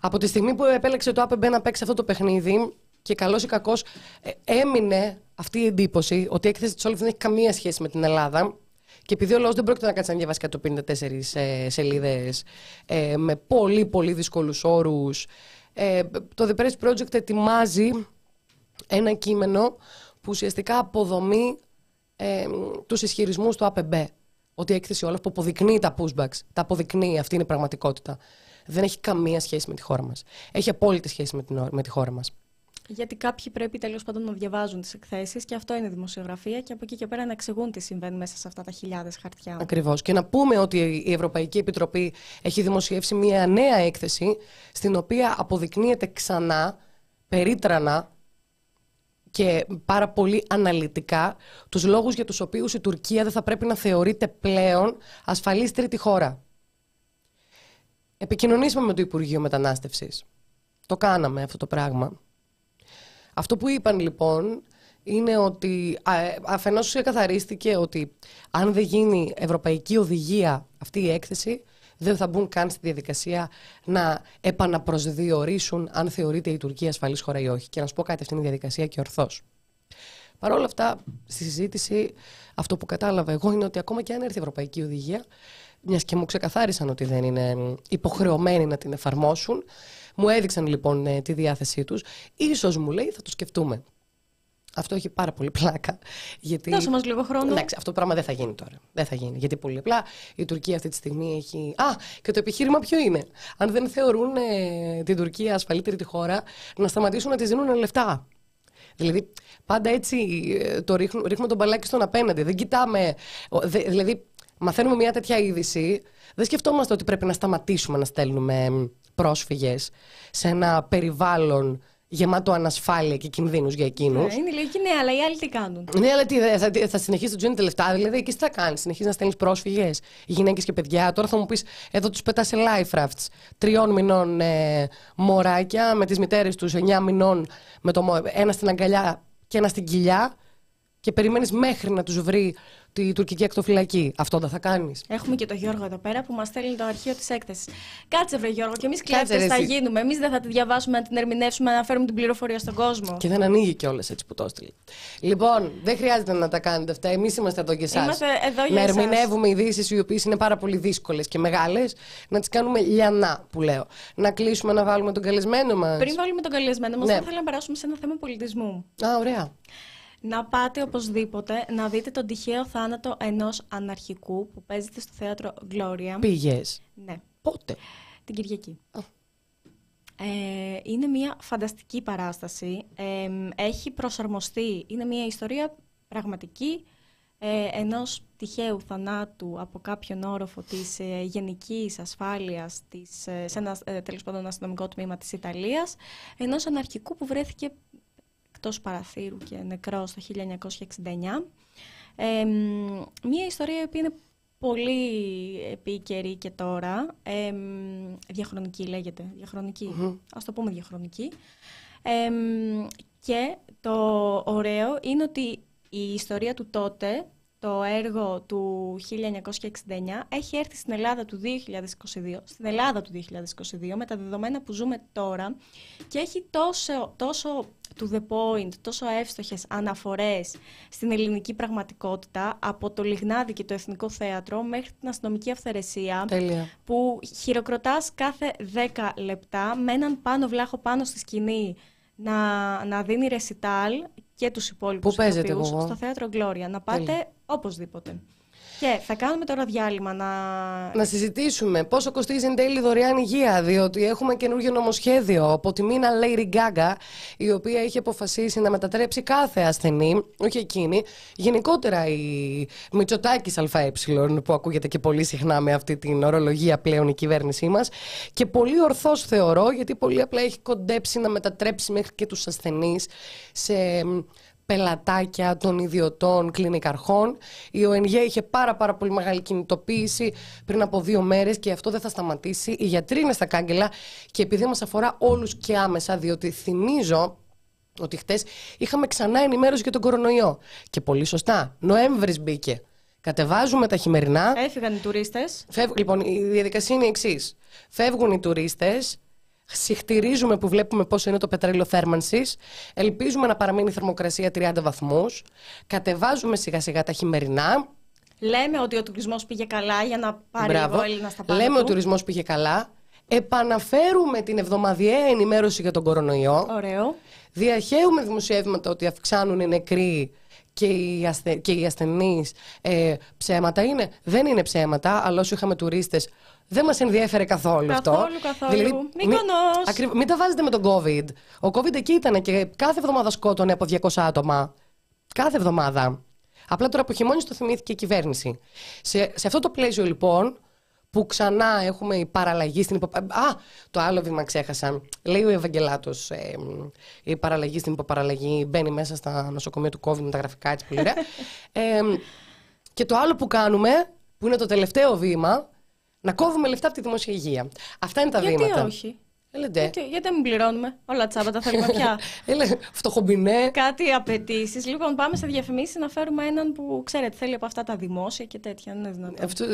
από τη στιγμή που επέλεξε το ΑΠΕΜΠΕ να παίξει αυτό το παιχνίδι και καλός ή κακός ε, έμεινε αυτή η εντύπωση ότι η έκθεση της Όλυφ δεν έχει καμία σχέση με την Ελλάδα. Και επειδή ο λαός δεν πρόκειται να κάτσει να διαβάσει 154 ε, σελίδες ε, με πολύ πολύ δύσκολους όρους, ε, το The Press Project ετοιμάζει ένα κείμενο που ουσιαστικά αποδομεί ε, τους ισχυρισμούς του ΑΠΕΜΠ. Ότι η έκθεση όλα που αποδεικνύει τα pushbacks, τα αποδεικνύει, αυτή είναι η πραγματικότητα. Δεν έχει καμία σχέση με τη χώρα μας. Έχει απόλυτη σχέση με, την, με τη χώρα μας. Γιατί κάποιοι πρέπει τέλος πάντων να διαβάζουν τις εκθέσεις και αυτό είναι δημοσιογραφία και από εκεί και πέρα να εξηγούν τι συμβαίνει μέσα σε αυτά τα χιλιάδες χαρτιά. Ακριβώς. Και να πούμε ότι η Ευρωπαϊκή Επιτροπή έχει δημοσιεύσει μια νέα έκθεση στην οποία αποδεικνύεται ξανά, περίτρανα και πάρα πολύ αναλυτικά τους λόγους για τους οποίους η Τουρκία δεν θα πρέπει να θεωρείται πλέον ασφαλής τρίτη χώρα. Επικοινωνήσαμε με το Υπουργείο Μετανάστευσης. Το κάναμε αυτό το πράγμα. Αυτό που είπαν λοιπόν είναι ότι αφενός καθαρίστηκε ότι αν δεν γίνει ευρωπαϊκή οδηγία αυτή η έκθεση δεν θα μπουν καν στη διαδικασία να επαναπροσδιορίσουν αν θεωρείται η Τουρκία ασφαλής χώρα ή όχι. Και να σου πω κάτι, αυτή είναι η διαδικασία και ορθώς. Παρ' όλα αυτά, στη συζήτηση, αυτό που κατάλαβα εγώ είναι ότι ακόμα και αν έρθει η Ευρωπαϊκή Οδηγία, μιας και μου ξεκαθάρισαν ότι δεν είναι υποχρεωμένοι να την εφαρμόσουν, μου έδειξαν λοιπόν ε, τη διάθεσή τους. σω μου λέει θα το σκεφτούμε. Αυτό έχει πάρα πολύ πλάκα. Γιατί... Δώσε μας λίγο χρόνο. Εντάξει, αυτό το πράγμα δεν θα γίνει τώρα. Δεν θα γίνει. Γιατί πολύ απλά η Τουρκία αυτή τη στιγμή έχει. Α, και το επιχείρημα ποιο είναι; Αν δεν θεωρούν ε, την Τουρκία ασφαλύτερη τη χώρα, να σταματήσουν να της δίνουν λεφτά. Δηλαδή, πάντα έτσι ε, το ρίχνουμε, ρίχνουμε τον μπαλάκι στον απέναντι. Δεν κοιτάμε. Δηλαδή, μαθαίνουμε μια τέτοια είδηση, δεν σκεφτόμαστε ότι πρέπει να σταματήσουμε να στέλνουμε πρόσφυγες σε ένα περιβάλλον γεμάτο ανασφάλεια και κινδύνους για εκείνους. Ναι, είναι λογική, ναι, αλλά οι άλλοι τι κάνουν; Ναι, αλλά τι, θα, θα συνεχίσει να του λεφτά, δηλαδή εκεί τι θα κάνεις, συνεχίζεις να στέλνεις πρόσφυγες, γυναίκες και παιδιά. Τώρα θα μου πεις, εδώ τους πετάς σε life rafts τριών μηνών ε, μωράκια με τις μητέρες τους, εννιά μηνών, με το, ένα στην αγκαλιά και ένα στην κοιλιά και περιμένεις μέχρι να τους βρει τη τουρκική ακτοφυλακή. Αυτό δεν θα κάνεις. Έχουμε και τον Γιώργο εδώ πέρα που μας στέλνει το αρχείο της έκθεσης. Κάτσε, βρε Γιώργο, και εμείς κλέφτε θα γίνουμε. Εμείς δεν θα τη διαβάσουμε, να την ερμηνεύσουμε, να φέρουμε την πληροφορία στον κόσμο. Και δεν ανοίγει κιόλας έτσι που το έστειλε. Λοιπόν, δεν χρειάζεται να τα κάνετε αυτά. Εμείς είμαστε εδώ και εσάς. Είμαστε εδώ για Να ερμηνεύουμε ειδήσεις οι οποίες είναι πάρα πολύ δύσκολες και μεγάλες, να τις κάνουμε λιανά που λέω. Να κλείσουμε να βάλουμε τον καλεσμένο μας. Πριν βάλουμε τον καλεσμένο μας, ναι. θα ήθελα να περάσουμε σε ένα θέμα πολιτισμού. Α, ωραία να πάτε οπωσδήποτε να δείτε τον τυχαίο θάνατο ενός αναρχικού που παίζεται στο θέατρο Gloria. Πήγες; Ναι. Πότε; Την Κυριακή. Ε, είναι μια φανταστική παράσταση. Ε, έχει προσαρμοστεί. Είναι μια ιστορία πραγματική ε, ενός τυχαίου θανάτου από κάποιον όροφο της ε, γενικής ασφάλειας της, ε, σε ένα ε, τέλος πάντων αστυνομικό τμήμα της Ιταλίας ενός αναρχικού που βρέθηκε εκτός παραθύρου και νεκρός το 1969. Ε, μία ιστορία που είναι πολύ επίκαιρη και τώρα, ε, διαχρονική λέγεται, διαχρονική, mm-hmm. ας το πούμε διαχρονική. Ε, και το ωραίο είναι ότι η ιστορία του τότε, το έργο του 1969, έχει έρθει στην Ελλάδα του 2022, στην Ελλάδα του 2022, με τα δεδομένα που ζούμε τώρα και έχει τόσο, τόσο to the point, τόσο εύστοχες αναφορές στην ελληνική πραγματικότητα από το Λιγνάδι και το Εθνικό Θέατρο μέχρι την αστυνομική αυθαιρεσία Τέλεια. που χειροκροτάς κάθε 10 λεπτά με έναν πάνω βλάχο πάνω στη σκηνή να, να δίνει ρεσιτάλ και τους υπόλοιπους Πού παίζετε στο Θέατρο Γκλώρια. Να πάτε οπωσδήποτε. Και θα κάνουμε τώρα διάλειμμα να. Να συζητήσουμε πόσο κοστίζει εν τέλει δωρεάν υγεία, διότι έχουμε καινούργιο νομοσχέδιο από τη Μίνα Lady Gaga, η οποία έχει αποφασίσει να μετατρέψει κάθε ασθενή, όχι εκείνη, γενικότερα η Μητσοτάκης ΑΕ, που ακούγεται και πολύ συχνά με αυτή την ορολογία πλέον η κυβέρνησή μας. Και πολύ ορθώς θεωρώ, γιατί πολύ απλά έχει κοντέψει να μετατρέψει μέχρι και τους ασθενείς σε πελατάκια των ιδιωτών κλινικαρχών. Η ΟΕΝΓΕ είχε πάρα, πάρα πολύ μεγάλη κινητοποίηση πριν από δύο μέρες και αυτό δεν θα σταματήσει. Οι γιατροί είναι στα κάγκελα και επειδή μας αφορά όλους και άμεσα, διότι θυμίζω ότι χτες είχαμε ξανά ενημέρωση για τον κορονοϊό. Και πολύ σωστά. Νοέμβρης μπήκε. Κατεβάζουμε τα χειμερινά. Έφυγαν οι τουρίστες. Λοιπόν, η διαδικασία είναι η εξής. Φεύγουν οι τουρίστες, Συχτηρίζουμε που βλέπουμε πόσο είναι το πετρέλαιο θέρμανσης. Ελπίζουμε να παραμείνει η θερμοκρασία 30 βαθμούς. Κατεβάζουμε σιγά σιγά τα χειμερινά. Λέμε ότι ο τουρισμός πήγε καλά για να πάρει Μπράβο. ο Έλληνα στα Λέμε ότι ο τουρισμός πήγε καλά. Επαναφέρουμε την εβδομαδιαία ενημέρωση για τον κορονοϊό. Ωραίο. Διαχέουμε δημοσιεύματα ότι αυξάνουν οι νεκροί και οι, αστε... και οι ασθενείς ε, ψέματα είναι. Δεν είναι ψέματα, αλλά όσο είχαμε τουρίστες δεν μας ενδιέφερε καθόλου, αυτό. Καθόλου, καθόλου. Δηλαδή, μην, ακριβ, μην τα βάζετε με τον COVID. Ο COVID εκεί ήταν και κάθε εβδομάδα σκότωνε από 200 άτομα. Κάθε εβδομάδα. Απλά τώρα από χειμώνη το θυμήθηκε η κυβέρνηση. Σε, σε αυτό το πλαίσιο λοιπόν, που ξανά έχουμε η παραλλαγή στην υποπαραλλαγή. Α, το άλλο βήμα ξέχασα. Λέει ο Ευαγγελάτος. Ε, η παραλλαγή στην υποπαραλλαγή μπαίνει μέσα στα νοσοκομεία του COVID με τα γραφικά έτσι πολύ ωραία. ε, και το άλλο που κάνουμε, που είναι το τελευταίο βήμα, να κόβουμε λεφτά από τη δημόσια υγεία. Αυτά είναι τα γιατί βήματα. Όχι; Γιατί, γιατί δεν μην πληρώνουμε; Όλα τσάμπα τα θέλουμε πια. Έλε, φτωχομπινέ. Κάτι απαιτήσεις. Λοιπόν, πάμε σε διαφημίσεις να φέρουμε έναν που ξέρετε θέλει από αυτά τα δημόσια και τέτοια. Δεν είναι δυνατόν. Αυτό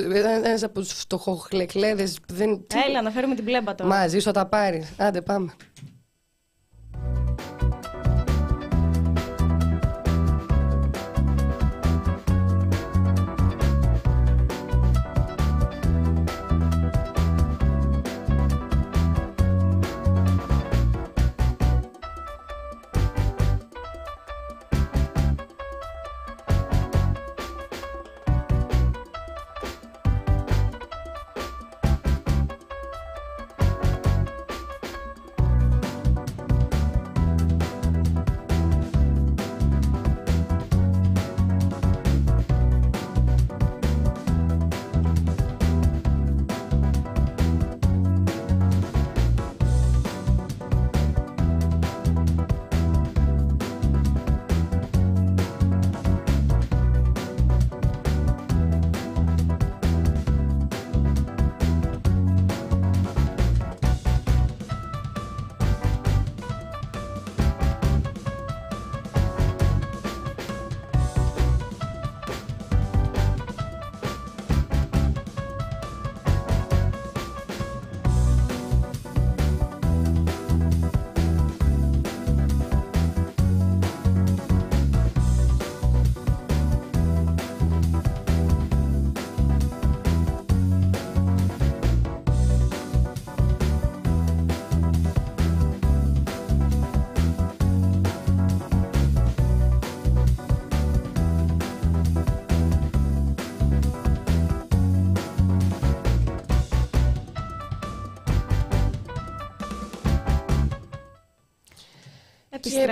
ένας από τους φτωχοχλεκλέδε. Δεν... Έλα, να φέρουμε την πλέμπα τώρα. Μαζί σου θα τα πάρεις. Άντε, πάμε.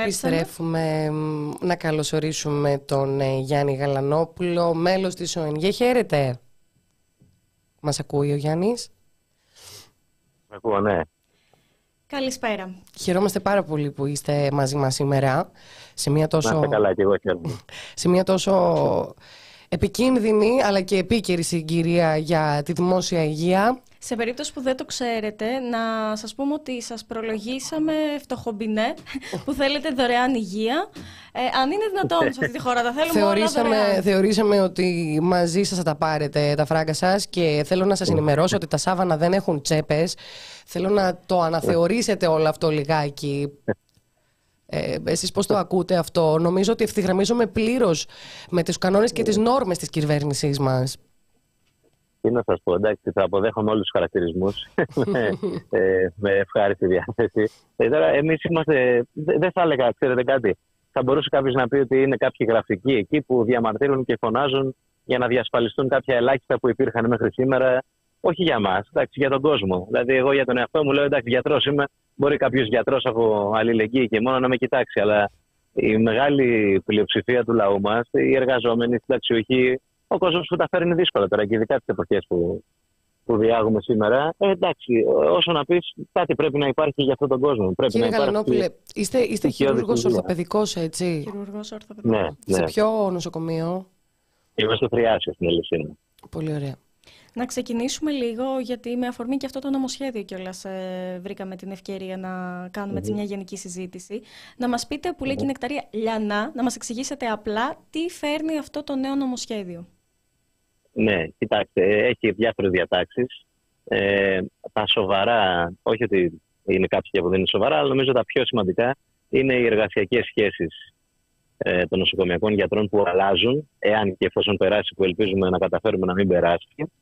Επιστρέφουμε να καλωσορίσουμε τον ε, Γιάννη Γαλανόπουλο, μέλος της ΟΕΝΓΕ. Χαίρετε. Μας ακούει ο Γιάννης; Ακούω, ναι. Καλησπέρα. Χαιρόμαστε πάρα πολύ που είστε μαζί μας σήμερα. Σε μια τόσο... Να καλά και εγώ Σε μια τόσο επικίνδυνη αλλά και επίκαιρη συγκυρία για τη δημόσια υγεία. Σε περίπτωση που δεν το ξέρετε, να σας πούμε ότι σας προλογίσαμε φτωχομπινέ που θέλετε δωρεάν υγεία. Ε, αν είναι δυνατόν σε αυτή τη χώρα, τα θέλουμε θεωρήσαμε, όλα δωρεάν. Θεωρήσαμε ότι μαζί σας θα τα πάρετε τα φράγκα σας και θέλω να σας ενημερώσω ότι τα σάβανα δεν έχουν τσέπες. Θέλω να το αναθεωρήσετε όλο αυτό λιγάκι. Ε, εσείς πώς το ακούτε αυτό; Νομίζω ότι ευθυγραμμίζομαι πλήρως με τους κανόνες και τις νόρμες της κυβέρνησής μας. Τι να σας πω, εντάξει, θα αποδέχομαι όλους τους χαρακτηρισμούς με, ε, με ευχάριστη διάθεση. Ε, τώρα, εμείς είμαστε. Δεν θα έλεγα, ξέρετε κάτι. Θα μπορούσε κάποιος να πει ότι είναι κάποιοι γραφικοί εκεί που διαμαρτύρουν και φωνάζουν για να διασφαλιστούν κάποια ελάχιστα που υπήρχαν μέχρι σήμερα. Όχι για μας, για τον κόσμο. Δηλαδή, εγώ για τον εαυτό μου λέω: Εντάξει, γιατρός είμαι. Μπορεί κάποιος γιατρός από αλληλεγγύη και μόνο να με κοιτάξει. Αλλά η μεγάλη πλειοψηφία του λαού μας, οι εργαζόμενοι, οι συνταξιούχοι, ο κόσμος που τα φέρνει δύσκολα τώρα και ειδικά τις εποχές που, που διάγουμε σήμερα. Ε, εντάξει, όσο να πεις, κάτι πρέπει να υπάρχει για αυτόν τον κόσμο. Πρέπει Κύριε να Γαλανόπουλε, είστε, είστε χειρούργος ορθοπαιδικός, έτσι; Χειρούργος ορθοπαιδικός. Ναι, ναι. Σε ποιο νοσοκομείο, Είμαι στο Θριάσιο στην Ελισίνα. Πολύ ωραία. Να ξεκινήσουμε λίγο, γιατί με αφορμή και αυτό το νομοσχέδιο κιόλας ε, βρήκαμε την ευκαιρία να κάνουμε έτσι μια γενική συζήτηση. Να μας πείτε, που λέει και η Νεκταρία Λιανά, να μας εξηγήσετε απλά τι φέρνει αυτό το νέο νομοσχέδιο. Ναι, κοιτάξτε, έχει διάφορες διατάξεις. Ε, τα σοβαρά, όχι ότι είναι κάποια που δεν είναι σοβαρά, αλλά νομίζω τα πιο σημαντικά είναι οι εργασιακές σχέσεις ε, των νοσοκομιακών γιατρών που αλλάζουν, εάν και εφόσον περάσει, που ελπίζουμε να καταφέρουμε να μην περάσει.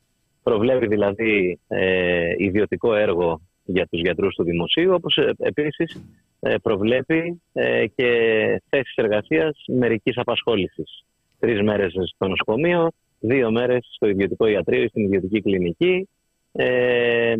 Προβλέπει δηλαδή ε, ιδιωτικό έργο για τους γιατρούς του δημοσίου, όπως ε, επίσης ε, προβλέπει ε, και θέσεις εργασίας μερικής απασχόλησης. Τρεις μέρες στο νοσοκομείο, δύο μέρες στο ιδιωτικό ιατρείο ή στην ιδιωτική κλινική ε,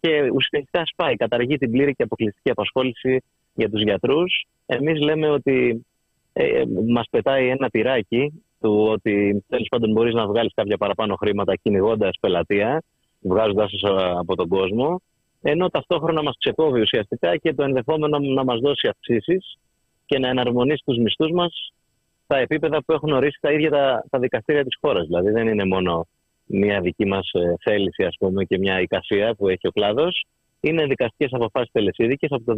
και ουσιαστικά σπάει, καταργεί την πλήρη και αποκλειστική απασχόληση για τους γιατρούς. Εμείς λέμε ότι ε, μας πετάει ένα τυράκι του ότι τέλος πάντων μπορείς να βγάλεις κάποια παραπάνω χρήματα κυνηγώντας πελατεία, βγάζοντας από τον κόσμο, ενώ ταυτόχρονα μας ξεκόβει ουσιαστικά και το ενδεχόμενο να μας δώσει αυξήσεις και να εναρμονίσει τους μισθούς μας στα επίπεδα που έχουν ορίσει τα ίδια τα, τα δικαστήρια της χώρας. Δηλαδή δεν είναι μόνο μια δική μας ε, θέληση ας πούμε, και μια εικασία που έχει ο κλάδος. Είναι δικαστικές αποφάσεις τελεσίδικες από το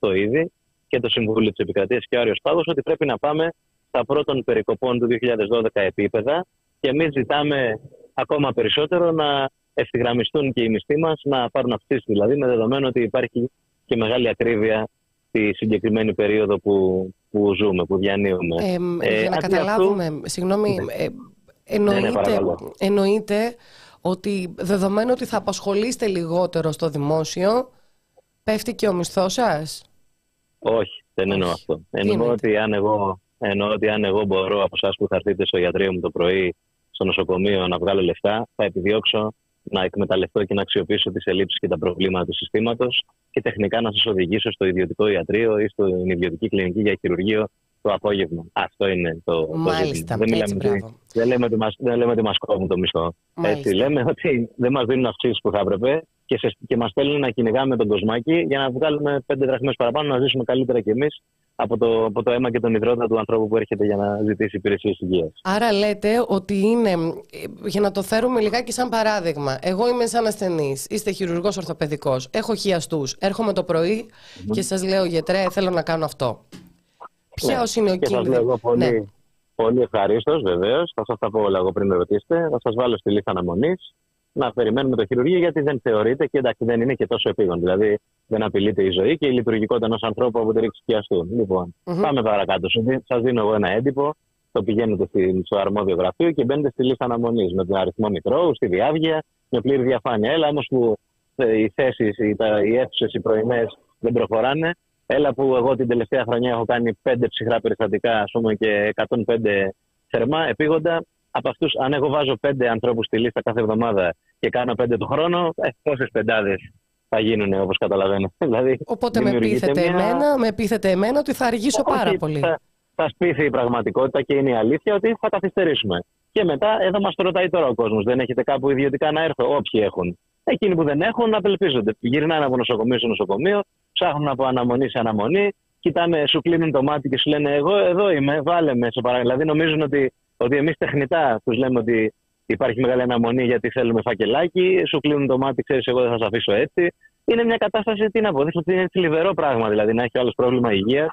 2018 ήδη και το Συμβούλιο της Επικρατείας και ο Άριος Πάγος ότι πρέπει να πάμε στα πρώτων περικοπών του 2012 επίπεδα και εμείς ζητάμε ακόμα περισσότερο να ευθυγραμμιστούν και οι μισθοί μας να πάρουν αυξήσεις δηλαδή με δεδομένο ότι υπάρχει και μεγάλη ακρίβεια στη συγκεκριμένη περίοδο που, που ζούμε, που διανύουμε. Ε, για να καταλάβουμε, αυτού... συγγνώμη, ναι. ε, εννοείται, ναι, ναι, εννοείται ότι δεδομένου ότι θα απασχολείστε λιγότερο στο δημόσιο, πέφτει και ο μισθός σας; Όχι, δεν εννοώ αυτό. Εννοώ ότι, αν εγώ, εννοώ ότι αν εγώ μπορώ από εσάς που θα έρθετε στο ιατρείο μου το πρωί, στο νοσοκομείο να βγάλω λεφτά, θα επιδιώξω να εκμεταλλευτώ και να αξιοποιήσω τις ελλείψεις και τα προβλήματα του συστήματος και τεχνικά να σας οδηγήσω στο ιδιωτικό ιατρείο ή στην ιδιωτική κλινική για χειρουργείο το απόγευμα. Αυτό είναι το, Μάλιστα, το δεν, έτσι, δεν λέμε ότι μας, δεν λέμε ότι μας κόβουν το μισθό. Έτσι, λέμε ότι δεν μας δίνουν αυξήσεις που θα έπρεπε και, σε, και μας στέλνουν να κυνηγάμε τον κοσμάκι για να βγάλουμε πέντε δραχμές παραπάνω να ζήσουμε καλύτερα κι εμείς από το, από το αίμα και τον υδρότα του ανθρώπου που έρχεται για να ζητήσει υπηρεσίες υγείας. Άρα λέτε ότι είναι, για να το φέρουμε λιγάκι σαν παράδειγμα, εγώ είμαι σαν ασθενής, είστε χειρουργός ορθοπαιδικός, έχω χιαστούς, έρχομαι το πρωί mm-hmm. και σας λέω γιατρέ, θέλω να κάνω αυτό. Ποιο ναι. είναι ο κίνδυνος. Πολύ, ναι. πολύ ευχαρίστως, βεβαίως. Θα σας τα πω όλα εγώ πριν με ρωτήσετε. Θα σας βάλω στη λίστα αναμονής να περιμένουμε το χειρουργείο, γιατί δεν θεωρείται και εντάξει, δεν είναι και τόσο επίγον. Δηλαδή, δεν απειλείται η ζωή και η λειτουργικότητα ενός ανθρώπου από τη ρήξη σκιαστού. Λοιπόν, mm-hmm. πάμε παρακάτω. Σας δίνω εγώ ένα έντυπο. Το πηγαίνετε στο αρμόδιο γραφείο και μπαίνετε στη λίστα αναμονής με τον αριθμό μικρό, στη διάβγεια, με πλήρη διαφάνεια. Έλα όμως που ε, οι θέσεις, οι, οι αίθουσες, οι πρωινές δεν προχωράνε. Έλα που εγώ την τελευταία χρονιά έχω κάνει πέντε ψυχρά περιστατικά ας πούμε, και 105 θερμά επίγοντα. Από αυτούς, αν εγώ βάζω πέντε ανθρώπους στη λίστα κάθε εβδομάδα και κάνω πέντε το χρόνο, ε, πόσες πεντάδες θα γίνουν όπως καταλαβαίνω. Δηλαδή, Οπότε με πείθετε, μια... εμένα, με πείθετε εμένα ότι θα αργήσω Όχι, πάρα πολύ. Θα, θα σπίθει η πραγματικότητα και είναι η αλήθεια ότι θα καθυστερήσουμε. Και μετά, εδώ μας το ρωτάει τώρα ο κόσμος. Δεν έχετε κάπου ιδιωτικά να έρθω; Όποιοι έχουν. Εκείνοι που δεν έχουν, απελπίζονται. Γυρνάνε από νοσοκομείο σε νοσοκομείο, ψάχνουν από αναμονή σε αναμονή, κοιτάνε, σου κλείνουν το μάτι και σου λένε: Εγώ εδώ είμαι, βάλε με σε παράδειγμα. Δηλαδή νομίζουν ότι, ότι εμείς τεχνητά τους λέμε ότι υπάρχει μεγάλη αναμονή γιατί θέλουμε φακελάκι, σου κλείνουν το μάτι, ξέρεις, εγώ δεν θα σε αφήσω έτσι. Είναι μια κατάσταση, τι να πω, ότι είναι θλιβερό πράγμα. Δηλαδή να έχει άλλος πρόβλημα υγείας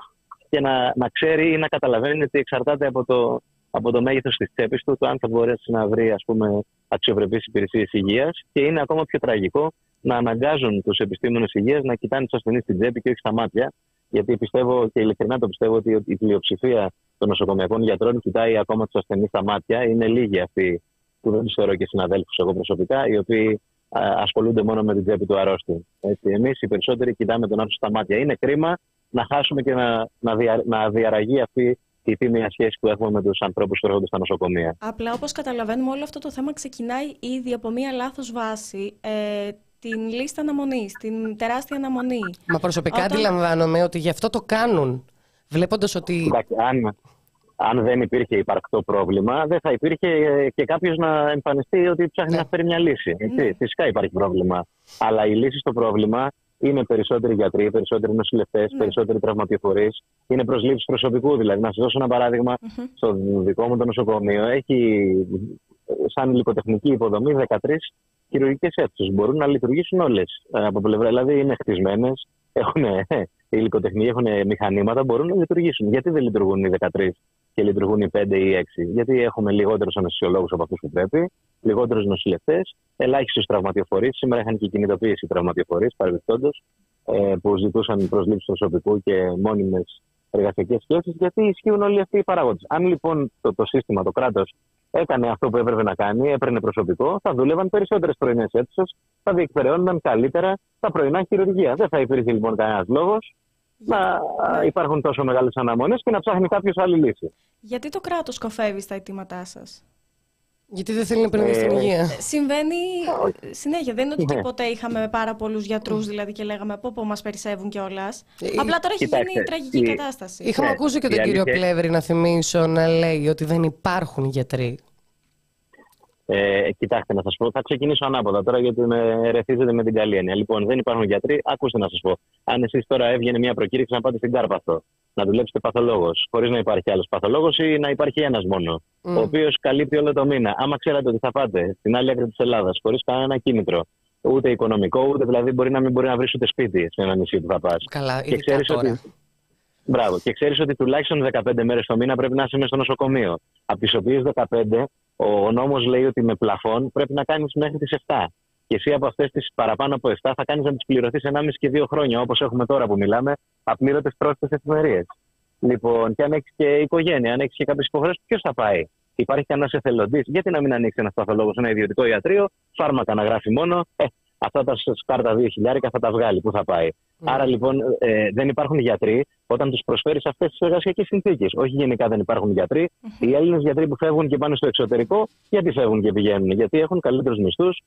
και να, να ξέρει ή να καταλαβαίνει ότι εξαρτάται από το, από το μέγεθος της τσέπης του, το αν θα μπορέσει να βρει ας πούμε, αξιοπρεπείς υπηρεσίες υγείας. Και είναι ακόμα πιο τραγικό να αναγκάζουν τους επιστήμονες υγείας να κοιτάνε τους ασθενείς στην τσέπη και όχι στα μάτια. Γιατί πιστεύω και ειλικρινά το πιστεύω ότι η πλειοψηφία των νοσοκομιακών γιατρών κοιτάει ακόμα τους ασθενείς στα μάτια. Είναι λίγοι αυτοί που δεν τους θεωρώ και συναδέλφους εγώ προσωπικά, οι οποίοι ασχολούνται μόνο με την τσέπη του αρρώστου. Εμείς οι περισσότεροι κοιτάμε τον άνθρωπο στα μάτια. Είναι κρίμα να χάσουμε και να, να, δια, να διαραγεί αυτή η τίμια σχέση που έχουμε με τους ανθρώπους που έρχονται στα νοσοκομεία. Απλά όπως καταλαβαίνουμε, όλο αυτό το θέμα ξεκινάει ήδη από μία λάθος βάση. Ε, την λίστα αναμονής, την τεράστια αναμονή. Μα προσωπικά Όταν... αντιλαμβάνομαι ότι γι' αυτό το κάνουν. Βλέποντας ότι. Αν, αν δεν υπήρχε υπαρκτό πρόβλημα, δεν θα υπήρχε και κάποιος να εμφανιστεί ότι ψάχνει ναι. να φέρει μια λύση. Ναι. Φυσικά υπάρχει πρόβλημα. Αλλά η λύση στο πρόβλημα είναι περισσότεροι γιατροί, περισσότεροι νοσηλευτές, ναι. περισσότεροι τραυματιοφορείς. Είναι προσλήψεις προσωπικού. Δηλαδή, να σας δώσω ένα παράδειγμα, mm-hmm. στο δικό μου το νοσοκομείο έχει σαν υλικοτεχνική υποδομή 13 χειρουργικές αίθουσες. Μπορούν να λειτουργήσουν όλες ε, από πλευρά. Δηλαδή, είναι χτισμένες, έχουν υλικοτεχνική, έχουν μηχανήματα, μπορούν να λειτουργήσουν. Γιατί δεν λειτουργούν οι 13 και λειτουργούν οι 5 ή 6. Γιατί έχουμε λιγότερους αναισθησιολόγους από αυτούς που πρέπει, λιγότερους νοσηλευτές, ελάχιστου τραυματιοφορεί. Σήμερα είχαν και κινητοποίηση τραυματιοφορεί, παρεμπιπτόντως, ε, που ζητούσαν προσλήψεις προσωπικού και μόνιμες εργασιακές σχέσει, γιατί ισχύουν όλοι αυτοί οι παράγοντες. Αν λοιπόν το, το σύστημα, το κράτος, έκανε αυτό που έπρεπε να κάνει, έπαιρνε προσωπικό, θα δούλευαν περισσότερες πρωινές αίθουσες, θα διεκπαιρεώνονταν καλύτερα τα πρωινά χειρουργία. Δεν θα υπήρχε λοιπόν κανένας λόγος να υπάρχουν τόσο μεγάλες αναμονές και να ψάχνει κάποιος άλλη λύση. Γιατί το κράτος κοφεύει στα αιτήματά σας; Γιατί δεν θέλει να επενδύσει στην ε, υγεία. Ε, συμβαίνει συνέχεια. Δεν είναι ότι ναι. ποτέ είχαμε πάρα πολλούς γιατρούς δηλαδή και λέγαμε από πού μας περισσεύουν κιόλας. Ε, Απλά τώρα έχει γίνει τραγική κατάσταση. Είχαμε ακούσει και τον κύριο Πλεύρη να θυμίσω να λέει ότι δεν υπάρχουν γιατροί. Ε, κοιτάξτε να σας πω, θα ξεκινήσω ανάποδα τώρα γιατί με ρεθίζετε με την καλή έννοια. Λοιπόν, δεν υπάρχουν γιατροί. Ακούστε να σας πω. Αν εσείς τώρα έβγαινε μια προκήρυξη να πάτε στην Κάρπαθο, να δουλέψετε παθολόγος, χωρίς να υπάρχει άλλος παθολόγος ή να υπάρχει ένας μόνο, mm. ο οποίος καλύπτει όλο το μήνα. Άμα ξέρατε ότι θα πάτε στην άλλη άκρη της Ελλάδας, χωρίς κανένα κίνητρο, ούτε οικονομικό, ούτε δηλαδή μπορεί να μην μπορεί να βρεις ούτε σπίτι σε ένα νησί που θα πας. Καλά, και ξέρεις ότι. Μπράβο. Και ξέρεις ότι τουλάχιστον 15 μέρες το μήνα πρέπει να είσαι μέσα στο νοσοκομείο. Από τις οποίες 15 ο νόμος λέει ότι με πλαφόν πρέπει να κάνεις μέχρι τις 7. Και εσύ από αυτές τις παραπάνω από 7 θα κάνεις να τις πληρωθείς 1,5 και 2 χρόνια, όπως έχουμε τώρα που μιλάμε, απλήρωτε πρόσθετες εφημερίες. Λοιπόν, και αν έχεις και οικογένεια, αν έχεις και κάποιες υποχρεώσεις, ποιος θα πάει; Υπάρχει κανένας εθελοντής; Γιατί να μην ανοίξει ένας παθολόγο ένα ιδιωτικό ιατρείο, φάρμακα να γράφει μόνο. Ε, αυτά τα σκάρτα 2.000 θα τα βγάλει. Πού θα πάει; Mm. Άρα λοιπόν ε, δεν υπάρχουν γιατροί όταν τους προσφέρεις αυτές τις εργασιακές συνθήκες. Όχι γενικά δεν υπάρχουν γιατροί. Mm-hmm. Οι Έλληνες γιατροί που φεύγουν και πάνε στο εξωτερικό, γιατί φεύγουν και πηγαίνουν; Γιατί έχουν καλύτερους μισθούς,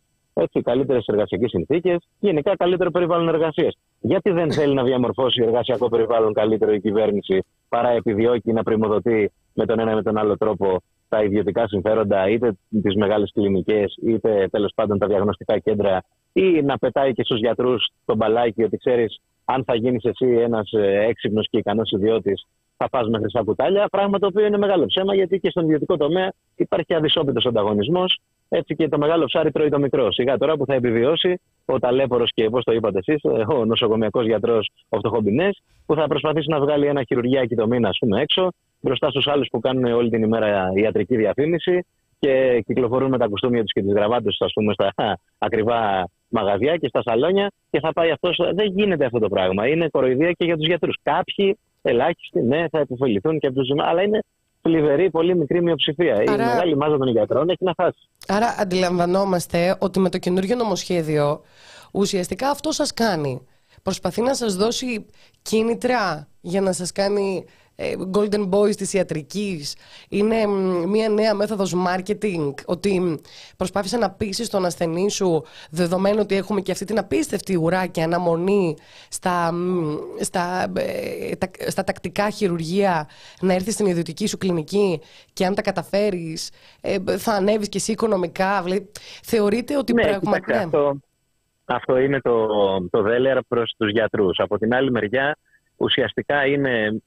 καλύτερες εργασιακές συνθήκες, γενικά καλύτερο περιβάλλον εργασίας. Γιατί δεν θέλει να διαμορφώσει εργασιακό περιβάλλον καλύτερο η κυβέρνηση, παρά επιδιώκει να πρημοδοτεί με τον ένα ή με τον άλλο τρόπο τα ιδιωτικά συμφέροντα, είτε τις μεγάλες κλινικές, είτε τέλος πάντων τα διαγνωστικά κέντρα, ή να πετάει και στους γιατρούς τον μπαλάκι ότι ξέρεις, αν θα γίνεις εσύ ένας ε, έξυπνος και ικανός ιδιώτης, θα πας με χρυσά κουτάλια. Πράγμα το οποίο είναι μεγάλο ψέμα, γιατί και στον ιδιωτικό τομέα υπάρχει αδυσόπιτος ανταγωνισμός. Έτσι και το μεγάλο ψάρι τρώει το μικρό. Σιγά τώρα που θα επιβιώσει ο ταλέπορος και πώς το είπατε εσείς, ε, ο νοσοκομιακός γιατρός, ο φτωχομπινέ, που θα προσπαθήσει να βγάλει ένα χειρουργιάκι το μήνα, ας πούμε, έξω, μπροστά στους άλλους που κάνουν όλη την ημέρα ιατρική διαφήμιση και κυκλοφορούν με τα κουστούμια τους και τις γραβάτες τους, ας πούμε, στα ακριβά μαγαζιά και στα σαλόνια και θα πάει αυτός. Δεν γίνεται αυτό το πράγμα. Είναι κοροϊδία και για τους γιατρούς. Κάποιοι ελάχιστοι, ναι, θα επιφεληθούν και από του αλλά είναι θλιβερή, πολύ μικρή μειοψηφία. Άρα... Η μεγάλη μάζα των γιατρών έχει να χάσει. Άρα αντιλαμβανόμαστε ότι με το καινούργιο νομοσχέδιο ουσιαστικά αυτό σας κάνει. Προσπαθεί να σας δώσει κίνητρα για να σας κάνει ε, golden boys της ιατρικής. Είναι μια νέα μέθοδος marketing, ότι προσπάθησε να πείσει τον ασθενή σου, δεδομένου ότι έχουμε και αυτή την απίστευτη ουρά και αναμονή στα, στα, ε, στα τακτικά χειρουργία, να έρθει στην ιδιωτική σου κλινική και αν τα καταφέρεις ε, θα ανέβεις και εσύ οικονομικά. θεωρείτε ότι ναι, πραγματικά... Ναι. Αυτό, αυτό είναι το, το δέλεαρ προς τους γιατρούς. Από την άλλη μεριά ουσιαστικά είναι,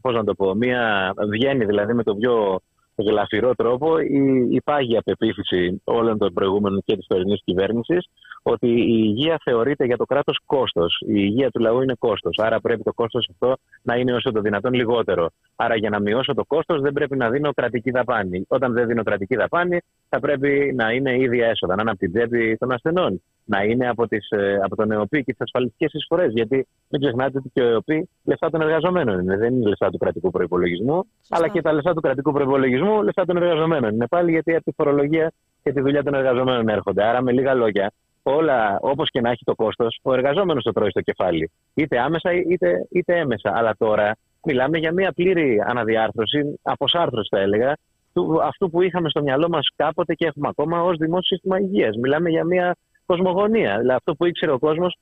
πώς να το πω, μια, βγαίνει δηλαδή με το πιο γλαφυρό τρόπο η, η πάγια πεποίθηση όλων των προηγούμενων και της τωρινής κυβέρνησης ότι η υγεία θεωρείται για το κράτος κόστος. Η υγεία του λαού είναι κόστος. Άρα πρέπει το κόστος αυτό να είναι όσο το δυνατόν λιγότερο. Άρα για να μειώσω το κόστος δεν πρέπει να δίνω κρατική δαπάνη. Όταν δεν δίνω κρατική δαπάνη θα πρέπει να είναι ίδια έσοδα, να είναι από την τσέπη των ασθενών να είναι από, τις, ε, από τον ΕΟΠΗ και τις ασφαλιστικές εισφορές. Γιατί μην ξεχνάτε ότι και ο ΕΟΠΗ λεφτά των εργαζομένων είναι. Δεν είναι λεφτά του κρατικού προπολογισμού, αλλά και τα λεφτά του κρατικού προπολογισμού λεφτά των εργαζομένων. Είναι πάλι γιατί από τη φορολογία και τη δουλειά των εργαζομένων έρχονται. Άρα, με λίγα λόγια, όλα όπως και να έχει το κόστος, ο εργαζόμενος το τρώει στο κεφάλι. Είτε άμεσα είτε, είτε έμεσα. Αλλά τώρα μιλάμε για μια πλήρη αναδιάρθρωση, αποσάρθρωση θα έλεγα, του, αυτού που είχαμε στο μυαλό μας κάποτε και έχουμε ακόμα ως δημόσιο σύστημα υγείας. Μιλάμε για μια κοσμογονία. Δηλαδή αυτό που ήξερε ο κόσμος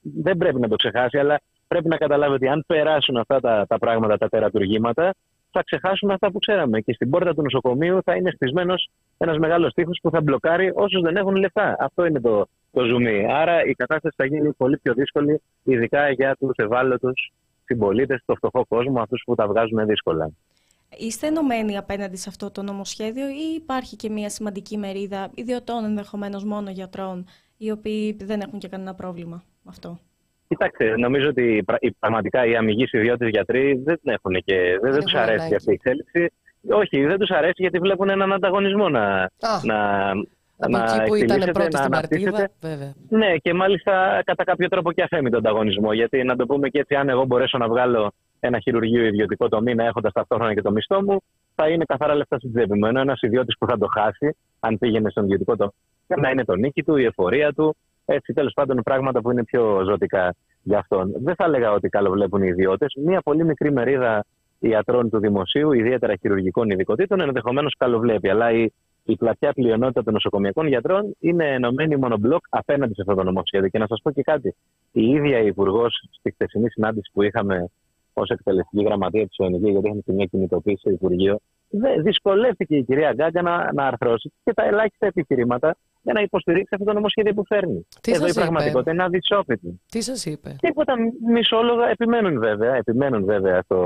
δεν πρέπει να το ξεχάσει, αλλά πρέπει να καταλάβει ότι αν περάσουν αυτά τα, τα πράγματα, τα τερατουργήματα, θα ξεχάσουν αυτά που ξέραμε. Και στην πόρτα του νοσοκομείου θα είναι χτισμένο ένας μεγάλος τείχος που θα μπλοκάρει όσους δεν έχουν λεφτά. Αυτό είναι το, το ζουμί. Άρα η κατάσταση θα γίνει πολύ πιο δύσκολη, ειδικά για τους ευάλωτους συμπολίτες, το φτωχό κόσμο, αυτούς που τα βγάζουν δύσκολα. Είστε ενωμένοι απέναντι σε αυτό το νομοσχέδιο ή υπάρχει και μια σημαντική μερίδα ιδιωτών ενδεχομένως μόνο γιατρών οι οποίοι δεν έχουν και κανένα πρόβλημα με αυτό; Κοιτάξτε, νομίζω ότι πραγματικά οι αμυγεί ιδιώτες γιατροί δεν έχουν και δεν, δεν τους αρέσει αυτή η εξέλιξη. Όχι, δεν τους αρέσει γιατί βλέπουν έναν ανταγωνισμό να, να, από εκεί που ήταν πρώτη στην παρτίδα, βέβαια. Ναι, και μάλιστα κατά κάποιο τρόπο και αφέμει τον ανταγωνισμό. Γιατί να το πούμε και έτσι, αν εγώ μπορέσω να βγάλω ένα χειρουργείο ιδιωτικό το μήνα έχοντας ταυτόχρονα και το μισθό μου, θα είναι καθαρά λεφτά στην τσέπη μου. Ενώ ένας ιδιώτης που θα το χάσει, αν πήγαινε στον ιδιωτικό το να είναι το νίκη του, η εφορία του. Έτσι, τέλος πάντων, πράγματα που είναι πιο ζωτικά για αυτόν. Δεν θα έλεγα ότι καλοβλέπουν οι ιδιώτες. Μία πολύ μικρή μερίδα ιατρών του δημοσίου, ιδιαίτερα χειρουργικών ειδικοτήτων, ενδεχομένως καλοβλέπει. Αλλά η, η πλατιά πλειονότητα των νοσοκομιακών γιατρών είναι ενωμένη μονομπλοκ απέναντι σε αυτό το νομοσχέδιο. Και να σας πω και κάτι. Η ίδια η Υπουργός στη χθεσινή συνάντηση που είχαμε ως εκτελεστική γραμματεία της ΟΕΝΓ, γιατί είχαμε και μια κινητοποίηση στο Υπουργείο, δυσκολεύτηκε η κυρία Γκάγκα να, να αρθρώσει και τα ελάχιστα επιχειρήματα για να υποστηρίξει αυτό το νομοσχέδιο που φέρνει. Τι Εδώ η πραγματικότητα είναι αδυσόπιτη. Τι σας είπε; Τίποτα μισόλογα επιμένουν βέβαια, επιμένουν βέβαια στο,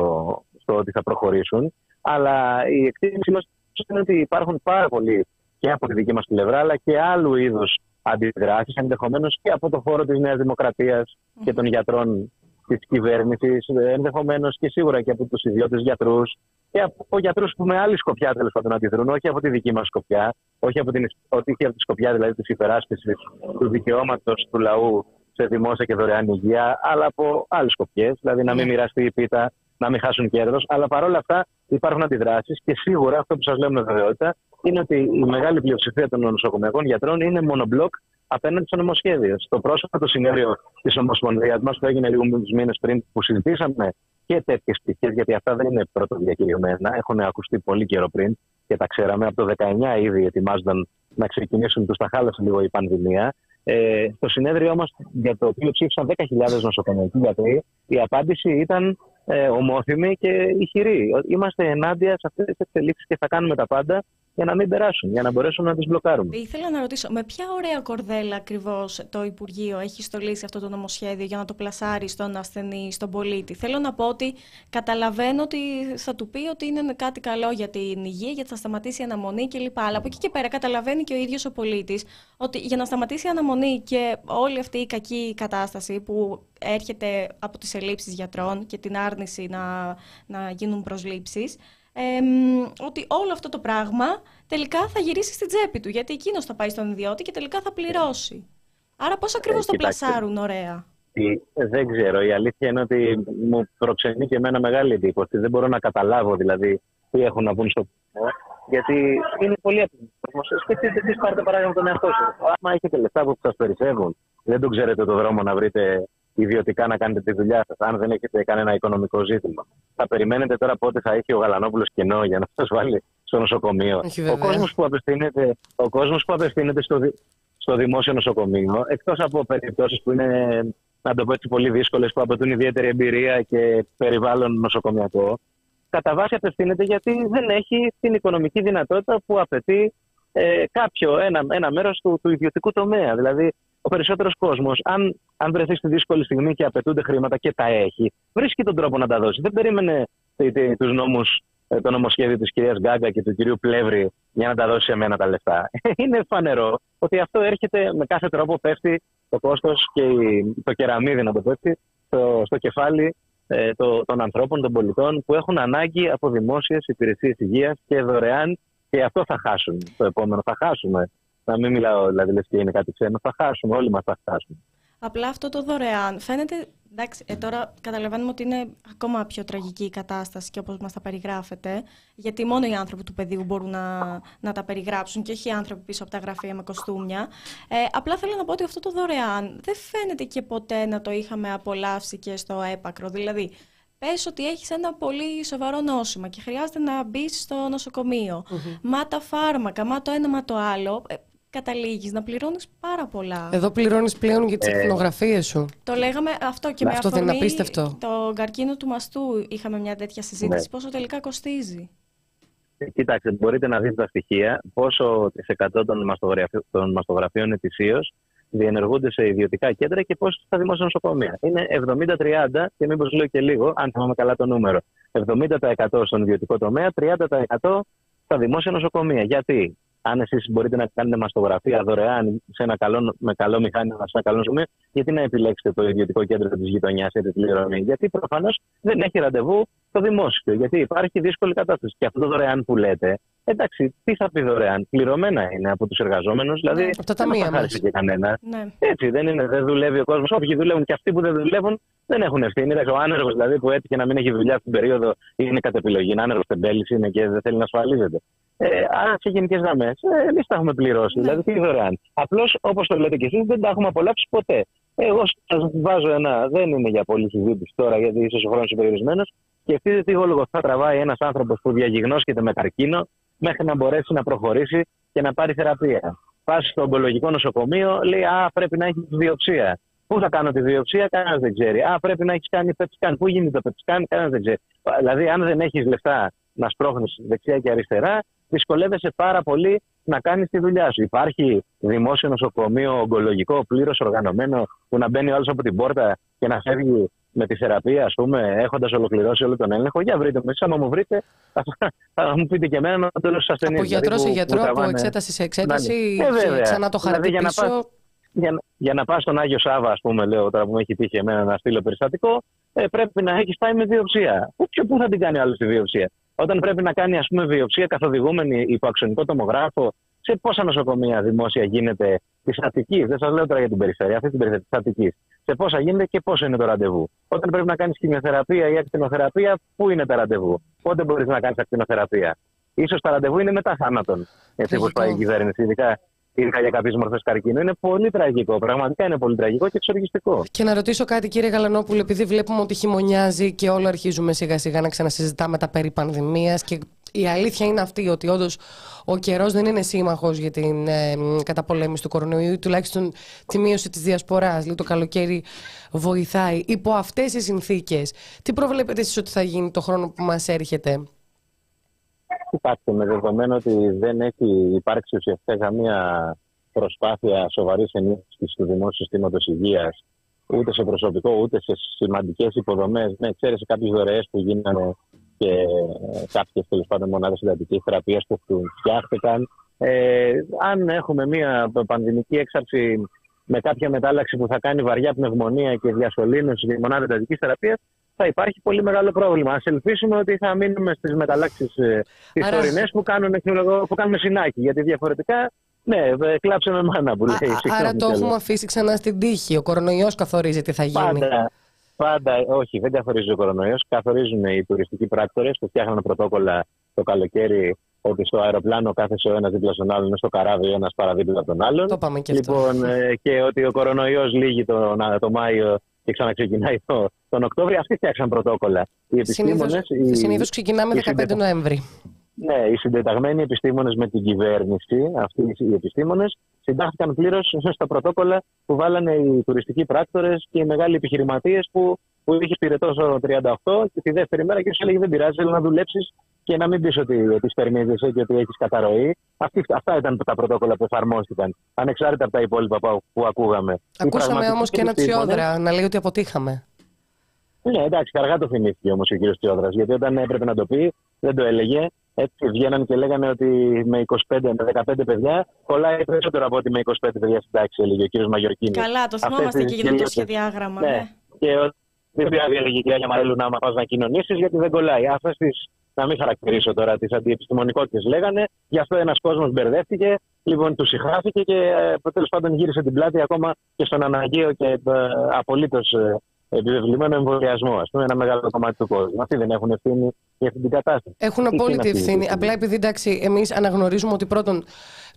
στο ότι θα προχωρήσουν. Αλλά η εκτίμηση μας είναι ότι υπάρχουν πάρα πολλοί και από τη δική μας πλευρά, αλλά και άλλου είδους αντιδράσεις, ενδεχομένως και από το χώρο της Νέας Δημοκρατίας και των γιατρών της κυβέρνησης, ενδεχομένως και σίγουρα και από τους ιδιώτες γιατρούς και από γιατρούς που με άλλη σκοπιά τέλος πάντων αντιδρούν, όχι από τη δική μας σκοπιά, όχι από, την, όχι από τη σκοπιά δηλαδή της υπεράσπισης του δικαιώματος του λαού σε δημόσια και δωρεάν υγεία, αλλά από άλλες σκοπιές, δηλαδή να μην ναι. μοιραστεί η πίτα, να μην χάσουν κέρδος. Αλλά παρόλα αυτά υπάρχουν αντιδράσεις και σίγουρα αυτό που σας λέω με βεβαιότητα είναι ότι η μεγάλη πλειοψηφία των νοσοκομειακών γιατρών είναι μονομπλοκ απέναντι στο νομοσχέδιο. Στο πρόσφατο συνέδριο της Ομοσπονδίας μας, που έγινε λίγο μήνες πριν, που συζητήσαμε και τέτοιες πτυχές, γιατί αυτά δεν είναι πρώτο διακυριωμένα, έχουν ακουστεί πολύ καιρό πριν και τα ξέραμε. Από το 19 ήδη ετοιμάζονταν να ξεκινήσουν, τους τα χάλασε λίγο η πανδημία. Ε, στο συνέδριο όμως, για το οποίο ψήφισαν 10.000 νοσοκομιακοί γιατροί, η απάντηση ήταν ε, ομόθυμη και ηχηρή. Είμαστε ενάντια σε αυτές τις εξελίξεις και θα κάνουμε τα πάντα για να μην περάσουν, για να μπορέσουν να τις μπλοκάρουμε. Ήθελα να ρωτήσω, με ποια ωραία κορδέλα ακριβώς το Υπουργείο έχει στολίσει αυτό το νομοσχέδιο για να το πλασάρει στον ασθενή, στον πολίτη; Θέλω να πω ότι καταλαβαίνω ότι θα του πει ότι είναι κάτι καλό για την υγεία, γιατί θα σταματήσει η αναμονή κλπ. Αλλά από εκεί και πέρα καταλαβαίνει και ο ίδιος ο πολίτης ότι για να σταματήσει η αναμονή και όλη αυτή η κακή κατάσταση που έρχεται από τις ελλείψεις γιατρών και την άρνηση να, να γίνουν προσλήψεις, ότι όλο αυτό το πράγμα τελικά θα γυρίσει στην τσέπη του, γιατί εκείνος θα πάει στον ιδιώτη και τελικά θα πληρώσει. Άρα πώς ακριβώς το πλασάρουν ωραία; Δεν ξέρω. Η αλήθεια είναι ότι μου προξενεί και εμένα μεγάλη εντύπωση. Δεν μπορώ να καταλάβω δηλαδή τι έχουν να πούν στο γιατί είναι πολύ απλό. Σκεφτείτε τι πάρετε παράδειγμα τον εαυτό σας. Άμα έχετε λεφτά που σας περισσεύουν, δεν τον ξέρετε το δρόμο να βρείτε ιδιωτικά να κάνετε τη δουλειά σας, αν δεν έχετε κανένα οικονομικό ζήτημα. θα περιμένετε τώρα πότε θα έχει ο Γαλανόπουλος κενό για να σας βάλει στο νοσοκομείο. Όχι, ο βέβαια. κόσμος που απευθύνεται, ο κόσμος που απευθύνεται στο, δι- στο δημόσιο νοσοκομείο, εκτός από περιπτώσεις που είναι, να το πω έτσι, πολύ δύσκολες, που απαιτούν ιδιαίτερη εμπειρία και περιβάλλον νοσοκομιακό, κατά βάση απευθύνεται γιατί δεν έχει την οικονομική δυνατότητα που απαιτεί ε, κάποιο, ένα, ένα μέρος του, του ιδιωτικού τομέα. Δηλαδή, ο περισσότερος κόσμος, αν, αν βρεθεί στη δύσκολη στιγμή και απαιτούνται χρήματα και τα έχει, βρίσκει τον τρόπο να τα δώσει. Δεν περίμενε τε- τε- τους νόμους, ε, το νομοσχέδιο της κυρίας Γκάγκα και του κυρίου Πλεύρη για να τα δώσει σε μένα τα λεφτά. Είναι φανερό ότι αυτό έρχεται με κάθε τρόπο πέφτει το κόστος και η- το κεραμίδι να το πέφτει στο, στο κεφάλι ε, το- των ανθρώπων, των πολιτών που έχουν ανάγκη από δημόσιες υπηρεσίες υγείας και δωρεάν και αυτό θα χάσουν το επόμενο. Θα χάσουμε. Να μην μιλάω δηλαδή λες και είναι κάτι ξένο. Θα χάσουμε. Όλοι μας θα χάσουμε. Απλά αυτό το δωρεάν φαίνεται. Εντάξει, ε, τώρα καταλαβαίνουμε ότι είναι ακόμα πιο τραγική η κατάσταση και όπως μας τα περιγράφετε, γιατί μόνο οι άνθρωποι του πεδίου μπορούν να, να τα περιγράψουν και όχι οι άνθρωποι πίσω από τα γραφεία με κοστούμια. Ε, απλά θέλω να πω ότι αυτό το δωρεάν δεν φαίνεται και ποτέ να το είχαμε απολαύσει και στο έπακρο. Δηλαδή, πες ότι έχεις ένα πολύ σοβαρό νόσημα και χρειάζεται να μπεις στο νοσοκομείο. Μα τα φάρμακα, μα το ένα, μα το άλλο. Ε, καταλήγεις να πληρώνεις πάρα πολλά. Εδώ πληρώνεις πλέον για τις εθνογραφίε σου. Το λέγαμε αυτό και Αυτό με δεν είναι αφορμή απίστευτο. το καρκίνο του μαστού είχαμε μια τέτοια συζήτηση. Ναι. Πόσο τελικά κοστίζει; Ε, Κοιτάξτε, μπορείτε να δείτε τα στοιχεία πόσο τις 100 των, μαστογραφι- των μαστογραφιών ετησίως διενεργούνται σε ιδιωτικά κέντρα και πόσο στα δημόσια νοσοκομεία. Είναι 70-30 και μήπως λέω και λίγο, αν θυμάμαι καλά το νούμερο. 70% στον ιδιωτικό τομέα, 30% στα δημόσια νοσοκομεία. Γιατί, αν εσείς μπορείτε να κάνετε μαστογραφία δωρεάν σε ένα καλό, με καλό μηχάνημα σε ένα καλό νοσοκομείο, γιατί να επιλέξετε το ιδιωτικό κέντρο της γειτονιάς ή τη πληρωμή. Γιατί προφανώς δεν έχει ραντεβού το δημόσιο. Γιατί υπάρχει δύσκολη κατάσταση. Και αυτό το δωρεάν που λέτε, εντάξει, τι θα πει δωρεάν; Πληρωμένα είναι από τους εργαζόμενους, δηλαδή. Ναι. Από τα δεν μας ταμεία χάρισε μας. και κανένας. Ναι. Έτσι δεν είναι, δεν δουλεύει ο κόσμος. Όποιοι δουλεύουν και αυτοί που δεν δουλεύουν δεν έχουν ευθύνη. Εντάξει, Ο άνεργος δηλαδή που έτυχε να μην έχει δουλειά στην περίοδο είναι κατ' επιλογή. Είναι άνεργος τεμπέλης είναι και δεν θέλει να ασφαλίζεται. Ε, άρα σε γενικές γραμμές ε, εμείς τα έχουμε πληρώσει. Ναι. Δηλαδή τι δωρεάν. Απλώς όπως το λέτε κι εσείς δεν τα έχουμε απολαύσει ποτέ. Εγώ σας βάζω ένα, δεν είναι για πολλή συζήτηση τώρα γιατί ίσως ο χρόνος είναι περιορισμένος. Σκεφτείτε τι γολογοθά τραβάει ένας άνθρωπος που διαγιγνώσκεται με καρκίνο μέχρι να μπορέσει να προχωρήσει και να πάρει θεραπεία. Πας στο ογκολογικό νοσοκομείο, λέει Α, πρέπει να έχεις βιοψία. Πού θα κάνω τη βιοψία, κανένας δεν ξέρει. Α, πρέπει να έχεις κάνει PET scan. Πού γίνεται το PET scan, κανένας δεν ξέρει. Δηλαδή, αν δεν έχεις λεφτά να σπρώχνεις δεξιά και αριστερά, δυσκολεύεσαι πάρα πολύ να κάνεις τη δουλειά σου. Υπάρχει δημόσιο νοσοκομείο ογκολογικό, πλήρως οργανωμένο, που να μπαίνει ο άλλος από την πόρτα και να φεύγει με τη θεραπεία, ας πούμε, έχοντας ολοκληρώσει όλο τον έλεγχο. Για βρείτε με, άμα μου βρείτε, θα, θα μου πείτε και εμένα να το λέω στους ασθενείς. Από γιατρός σε γιατρό, από εξέταση σε εξέταση, Ναι, και βέβαια. ξανά το Δηλαδή, χαρτί για να πίσω. πας- για, να- για να πας στον Άγιο Σάβα, ας πούμε, λέω τώρα που με έχει τύχει εμένα να στείλω περιστατικό, ε, πρέπει να έχεις πάει με βιοψία. Πού, ποιο- πού θα την κάνει άλλο τη βιοψία. Όταν πρέπει να κάνει, ας πούμε, βιοψία καθοδηγούμενη υποαξονικό τομογράφο, σε πόσα νοσοκομεία δημόσια γίνεται της Αττικής, δεν σας λέω τώρα για την περιφέρεια, αυτή την περιφέρεια της Αττικής. Σε πόσα γίνεται και πόσο είναι το ραντεβού; Όταν πρέπει να κάνεις χημειοθεραπεία ή ακτινοθεραπεία, πού είναι τα ραντεβού; Πότε μπορείς να κάνεις ακτινοθεραπεία; σω τα ραντεβού είναι μετά θάνατον. Έτσι όπως Τραγικό. πάει η κυβέρνηση, ειδικά, ειδικά για κάποιες μορφές καρκίνου. Είναι πολύ τραγικό. Πραγματικά είναι πολύ τραγικό και εξοργιστικό. Και να ρωτήσω κάτι, κύριε Γαλανόπουλο, επειδή βλέπουμε ότι χειμωνιάζει και όλο αρχίζουμε σιγά σιγά να ξανασυζητάμε τα περί πανδημίας και η αλήθεια είναι αυτή ότι όντως ο καιρός δεν είναι σύμμαχος για την ε, μ, καταπολέμηση του κορονοϊού ή τουλάχιστον τη μείωση της διασποράς. Δηλαδή το καλοκαίρι βοηθάει. Υπό αυτές οι συνθήκες, τι προβλέπετε εσείς ότι θα γίνει το χρόνο που μας έρχεται; Κοιτάξτε, με δεδομένο ότι δεν έχει υπάρξει ουσιαστικά καμία προσπάθεια σοβαρής ενίσχυσης του δημόσιου συστήματος υγείας, ούτε σε προσωπικό, ούτε σε σημαντικές υποδομές, με εξαίρεση κάποιες δωρεές που γίνανε και κάποιες τέλος πάντων μονάδες συντατικής θεραπείας που φτιάχτηκαν. Ε, αν έχουμε μια πανδημική έξαρση με κάποια μετάλλαξη που θα κάνει βαριά πνευμονία και διασωλήνωση για μονάδα εντατική θεραπείας, θα υπάρχει πολύ μεγάλο πρόβλημα. Α ελπίσουμε ότι θα μείνουμε στις μεταλλάξεις ε, τις Άρα- τωρινέ που, κάνουν, ξέρω εγώ, που κάνουμε συνάκι. Γιατί διαφορετικά, ναι, ε, κλάψε με μάνα που Α- λέει. α- Συγγνώμη άρα το κιόλας. έχουμε αφήσει ξανά στην τύχη. Ο κορονοϊός καθορίζει τι θα γίνει. Πάντα, πάντα, όχι, δεν καθορίζει ο κορονοϊός. Καθορίζουν οι τουριστικοί πράκτορες που φτιάχνουν πρωτόκολλα το καλοκαίρι ότι στο αεροπλάνο κάθεσε ο ένας δίπλα στον άλλον, στο καράβι ένας παραδίπλα από τον άλλον. Το είπαμε και αυτό. Λοιπόν, ε, και ότι ο κορονοϊός λύγει τον το Μάιο και ξαναξεκινάει το, τον Οκτώβριο, αυτοί φτιάξαν πρωτόκολλα. Οι επιστήμονες, Συνήθω ξεκινάμε 15 Νοέμβρη. Ναι, οι συντεταγμένοι επιστήμονες με την κυβέρνηση, αυτοί οι επιστήμονες, συντάχθηκαν πλήρως στα πρωτόκολλα που βάλανε οι τουριστικοί πράκτορες και οι μεγάλοι επιχειρηματίες που, που είχε πυρετός στο 38 και τη δεύτερη μέρα και σου έλεγε δεν πειράζει, θέλω να δουλέψεις και να μην πεις ότι επισπερμίζεσαι και ότι έχεις καταρροή. Αυτή, αυτά ήταν τα πρωτόκολλα που εφαρμόστηκαν, ανεξάρτητα από τα υπόλοιπα που, που ακούγαμε. Ακούσαμε όμως και ένα Τσιόδρα να λέει ότι αποτύχαμε. Ναι, εντάξει, αργά το θυμήθηκε όμως ο κ. Τσιόδρας, γιατί όταν έπρεπε να το πει, δεν το έλεγε. Έτσι βγαίναν και λέγανε ότι με 25, με 15 παιδιά κολλάει περισσότερο από ότι με 25 παιδιά στην τάξη, έλεγε ο κ. Μαγιορκίνης. Καλά, το θυμόμαστε και για το σχεδιάγραμμα. Ναι. ναι. Και δεν πειράζει, έλεγε η κυρία Μαρέλου, να πα να κοινωνήσει, γιατί δεν κολλάει. Αυτέ τι, να μην χαρακτηρίσω τώρα, τις αντιεπιστημονικότητες λέγανε. Γι' αυτό ένας κόσμος μπερδεύτηκε, λοιπόν τους συγχάθηκε και ε, τέλος πάντων γύρισε την πλάτη ακόμα και στον αναγκαίο και ε, απολύτως ε, επιβεβλημένο εμβολιασμό, ας πούμε, ένα μεγάλο κομμάτι του κόσμου. Αυτοί δεν έχουν ευθύνη για αυτή την κατάσταση. Έχουν απόλυτη ευθύνη. Απλά επειδή εντάξει, εμείς αναγνωρίζουμε ότι πρώτον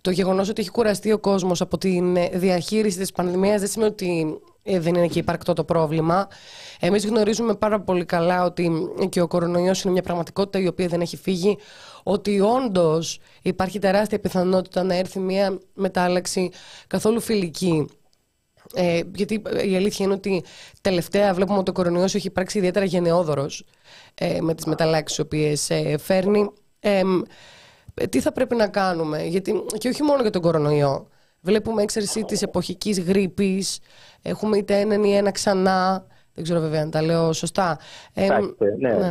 το γεγονός ότι έχει κουραστεί ο κόσμος από τη ε, διαχείριση της πανδημίας δεν σημαίνει ότι ε, δεν είναι και υπαρκτό το πρόβλημα. Εμείς γνωρίζουμε πάρα πολύ καλά ότι και ο κορονοϊός είναι μια πραγματικότητα η οποία δεν έχει φύγει. Ότι όντως υπάρχει τεράστια πιθανότητα να έρθει μια μετάλλαξη καθόλου φιλική ε, γιατί η αλήθεια είναι ότι τελευταία βλέπουμε ότι ο κορονοϊός έχει υπάρξει ιδιαίτερα γενναιόδωρος ε, με τις μεταλλάξεις τις οποίες ε, φέρνει. Ε, τι θα πρέπει να κάνουμε, γιατί και όχι μόνο για τον κορονοϊό. Βλέπουμε έξαρση της εποχικής γρήπης, έχουμε είτε έναν ή ένα ξανά, δεν ξέρω βέβαια αν τα λέω σωστά. Ε, ναι, ναι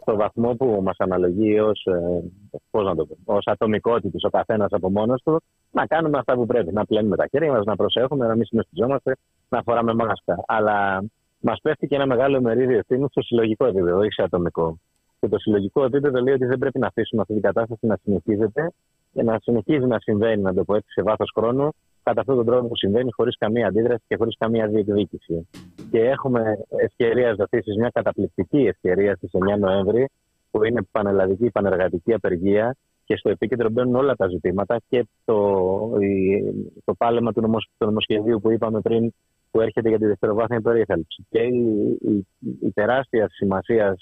στο βαθμό που μας αναλογεί ως, ε, πώς να το πω, ως ατομικότητες ο καθένας από μόνος του, να κάνουμε αυτά που πρέπει. Να πλένουμε τα χέρια μας, να προσέχουμε, να μην συμμεστιζόμαστε, να φοράμε μάσκα. Αλλά μας πέφτει και ένα μεγάλο μερίδιο ευθύνη στο συλλογικό επίπεδο, όχι σε ατομικό. Και το συλλογικό επίπεδο λέει ότι δεν πρέπει να αφήσουμε αυτή την κατάσταση να συνεχίζεται και να συνεχίζει να συμβαίνει, να το πω έτσι, σε βάθος χρόνου, κατά αυτόν τον τρόπο που συμβαίνει, χωρίς καμία αντίδραση και χωρίς καμία διεκδίκηση. Και έχουμε ευκαιρία δοθήσει μια καταπληκτική ευκαιρία στις 9 Νοέμβρη, που είναι πανελλαδική πανεργατική απεργία και στο επίκεντρο μπαίνουν όλα τα ζητήματα και το, το πάλεμα του, νομοσ, του νομοσχεδίου που είπαμε πριν που έρχεται για τη δευτεροβάθμια περίθαλψη και η, η, η τεράστια σημασία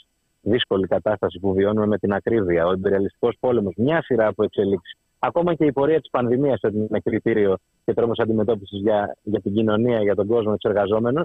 δύσκολη κατάσταση που βιώνουμε με την ακρίβεια, ο εμπειριαλιστικό πόλεμος, μια σειρά από εξελίξεις. Ακόμα και η πορεία της πανδημίας είναι κριτήριο και τρόμο αντιμετώπισης για, για την κοινωνία, για τον κόσμο, του εργαζόμενου.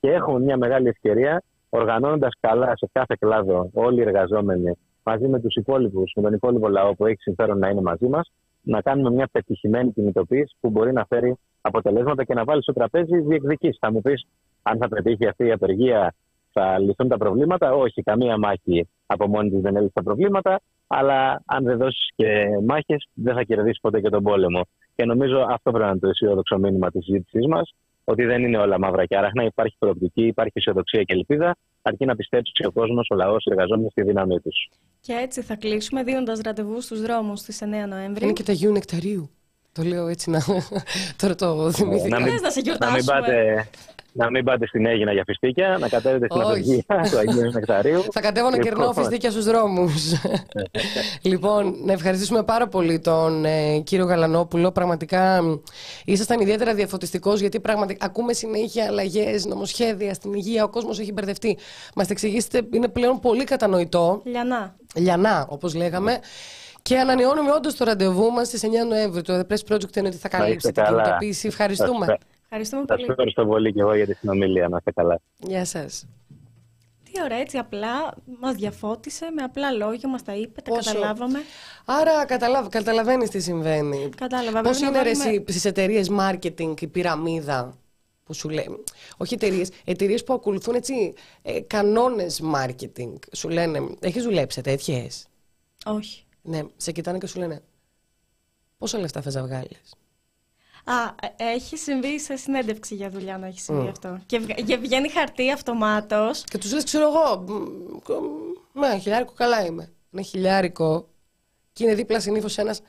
Και έχουμε μια μεγάλη ευκαιρία, οργανώνοντας καλά σε κάθε κλάδο όλοι οι εργαζόμενοι μαζί με τους υπόλοιπους, με τον υπόλοιπο λαό που έχει συμφέρον να είναι μαζί μας, να κάνουμε μια πετυχημένη κινητοποίηση που μπορεί να φέρει αποτελέσματα και να βάλει στο τραπέζι διεκδικήσεις. Θα μου πεις, αν θα πετύχει αυτή η απεργία, θα λυθούν τα προβλήματα. Όχι, καμία μάχη από μόνη της δεν έλυσε τα προβλήματα. Αλλά αν δεν δώσεις και μάχες, δεν θα κερδίσεις ποτέ και τον πόλεμο. Και νομίζω αυτό πρέπει να είναι το αισιόδοξο μήνυμα της συζήτησής μας, ότι δεν είναι όλα μαύρα και άραχνα. Υπάρχει προοπτική, υπάρχει αισιοδοξία και ελπίδα, αρκεί να πιστέψει ο κόσμος, ο λαός, οι εργαζόμενοι στη δύναμή τους. Και έτσι θα κλείσουμε δίνοντας ραντεβού στους δρόμους στις 9 Νοέμβρη. Είναι και τα Γιου Νεκταρίου. Το λέω έτσι να. Τώρα το θυμήθηκα. Να μην, να σε Να μην πάτε, να μην πάτε στην Έγινα για φιστίκια, να κατέβετε στην απεργία του Αγίου Νεκταρίου. Θα κατέβω να κερνάω λοιπόν. φιστίκια στους δρόμους. λοιπόν, να ευχαριστήσουμε πάρα πολύ τον ε, κύριο Γαλανόπουλο. Πραγματικά ήσασταν ιδιαίτερα διαφωτιστικός, γιατί πραγματικά ακούμε συνέχεια αλλαγές, νομοσχέδια στην υγεία. Ο κόσμος έχει μπερδευτεί. Μας τα εξηγήσετε, είναι πλέον πολύ κατανοητό. Λιανά. Λιανά, όπως λέγαμε. Και ανανεώνουμε όντως το ραντεβού μας στις 9 Νοέμβρη. Το The Press Project είναι ότι θα καλύψει την κινητοποίηση. Ευχαριστούμε. Ευχαριστούμε πολύ. Σας ευχαριστώ πολύ και εγώ για τη συνομιλία. Να είστε καλά. Γεια σας. Τι ωραία, έτσι απλά μας διαφώτισε, με απλά λόγια μας τα είπε, τα καταλάβαμε. Άρα καταλαβ, καταλαβαίνεις τι συμβαίνει. Κατάλαβα. Πώς είναι βάλουμε... ρε, στις εταιρείες marketing η πυραμίδα που σου λέει. Όχι εταιρείες, εταιρείες που ακολουθούν έτσι ε, κανόνες marketing. Σου λένε, έχεις δουλέψει τέτοιες; Όχι. Ναι, σε κοιτάνε και σου λένε πόσα λεφτά θες να βγάλεις; Α, έχει συμβεί σε συνέντευξη για δουλειά να έχει συμβεί αυτό. Και, και βγαίνει χαρτί αυτομάτως. Και τους λες, ξέρω εγώ. Ναι, χιλιάρικο καλά είμαι. Είναι χιλιάρικο. Και είναι δίπλα συνήθως ένας.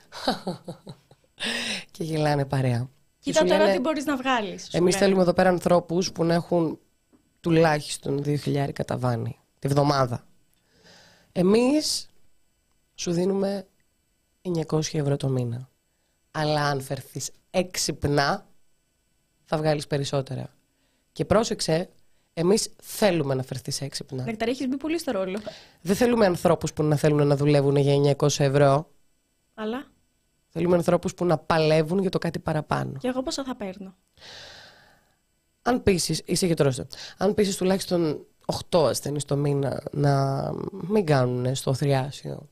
και γελάνε παρέα. Κοίτα τώρα λένε, τι μπορείς να βγάλεις. Εμείς θέλουμε εδώ πέρα ανθρώπους που να έχουν τουλάχιστον 2.000 ταβάνι τη βδομάδα. Εμείς σου δίνουμε 900 ευρώ το μήνα. Αλλά αν φερθείς έξυπνα, θα βγάλεις περισσότερα. Και πρόσεξε, εμείς θέλουμε να φερθείς έξυπνα. Νεκταρή, έχεις μπει πολύ στο ρόλο. Δεν θέλουμε ανθρώπους που να θέλουν να δουλεύουν για 900 ευρώ. Αλλά; Θέλουμε ανθρώπους που να παλεύουν για το κάτι παραπάνω. και εγώ πόσα θα παίρνω; Αν πείσει, είσαι γιατρό. Αν πείσει τουλάχιστον 8 ασθενείς το μήνα να μην κάνουν στο θριάσιο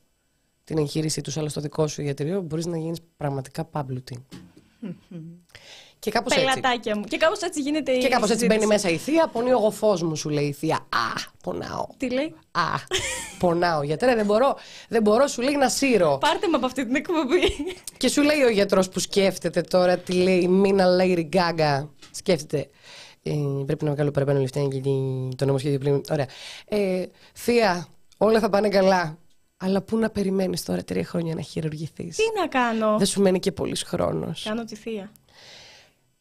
την εγχείρησή τους, αλλά στο δικό σου ιατρείο, μπορείς να γίνεις πραγματικά πάμπλουτη. και κάπως έτσι. Πελατάκια μου. Και κάπως έτσι γίνεται η. Και κάπως έτσι συζήτηση. μπαίνει μέσα η θεία, πονεί ο γοφός μου, σου λέει η θεία. Α, πονάω. Τι λέει; Α, πονάω. Γιατρέ, δεν μπορώ, δεν μπορώ, σου λέει να σύρω. Πάρτε με από αυτή την εκπομπή. Και σου λέει ο γιατρός που σκέφτεται τώρα τι λέει η Μίνα Lady Gaga. Σκέφτεται. Ε, πρέπει να βγάλω παραπάνω λεφτά γιατί το νομοσχέδιο πλήν. Ωραία. Ε, θεία, όλα θα πάνε καλά. Αλλά πού να περιμένεις τώρα τρία χρόνια να χειρουργηθείς; Τι να κάνω; Δεν σου μένει και πολύς χρόνος. Κάνω τη θεία.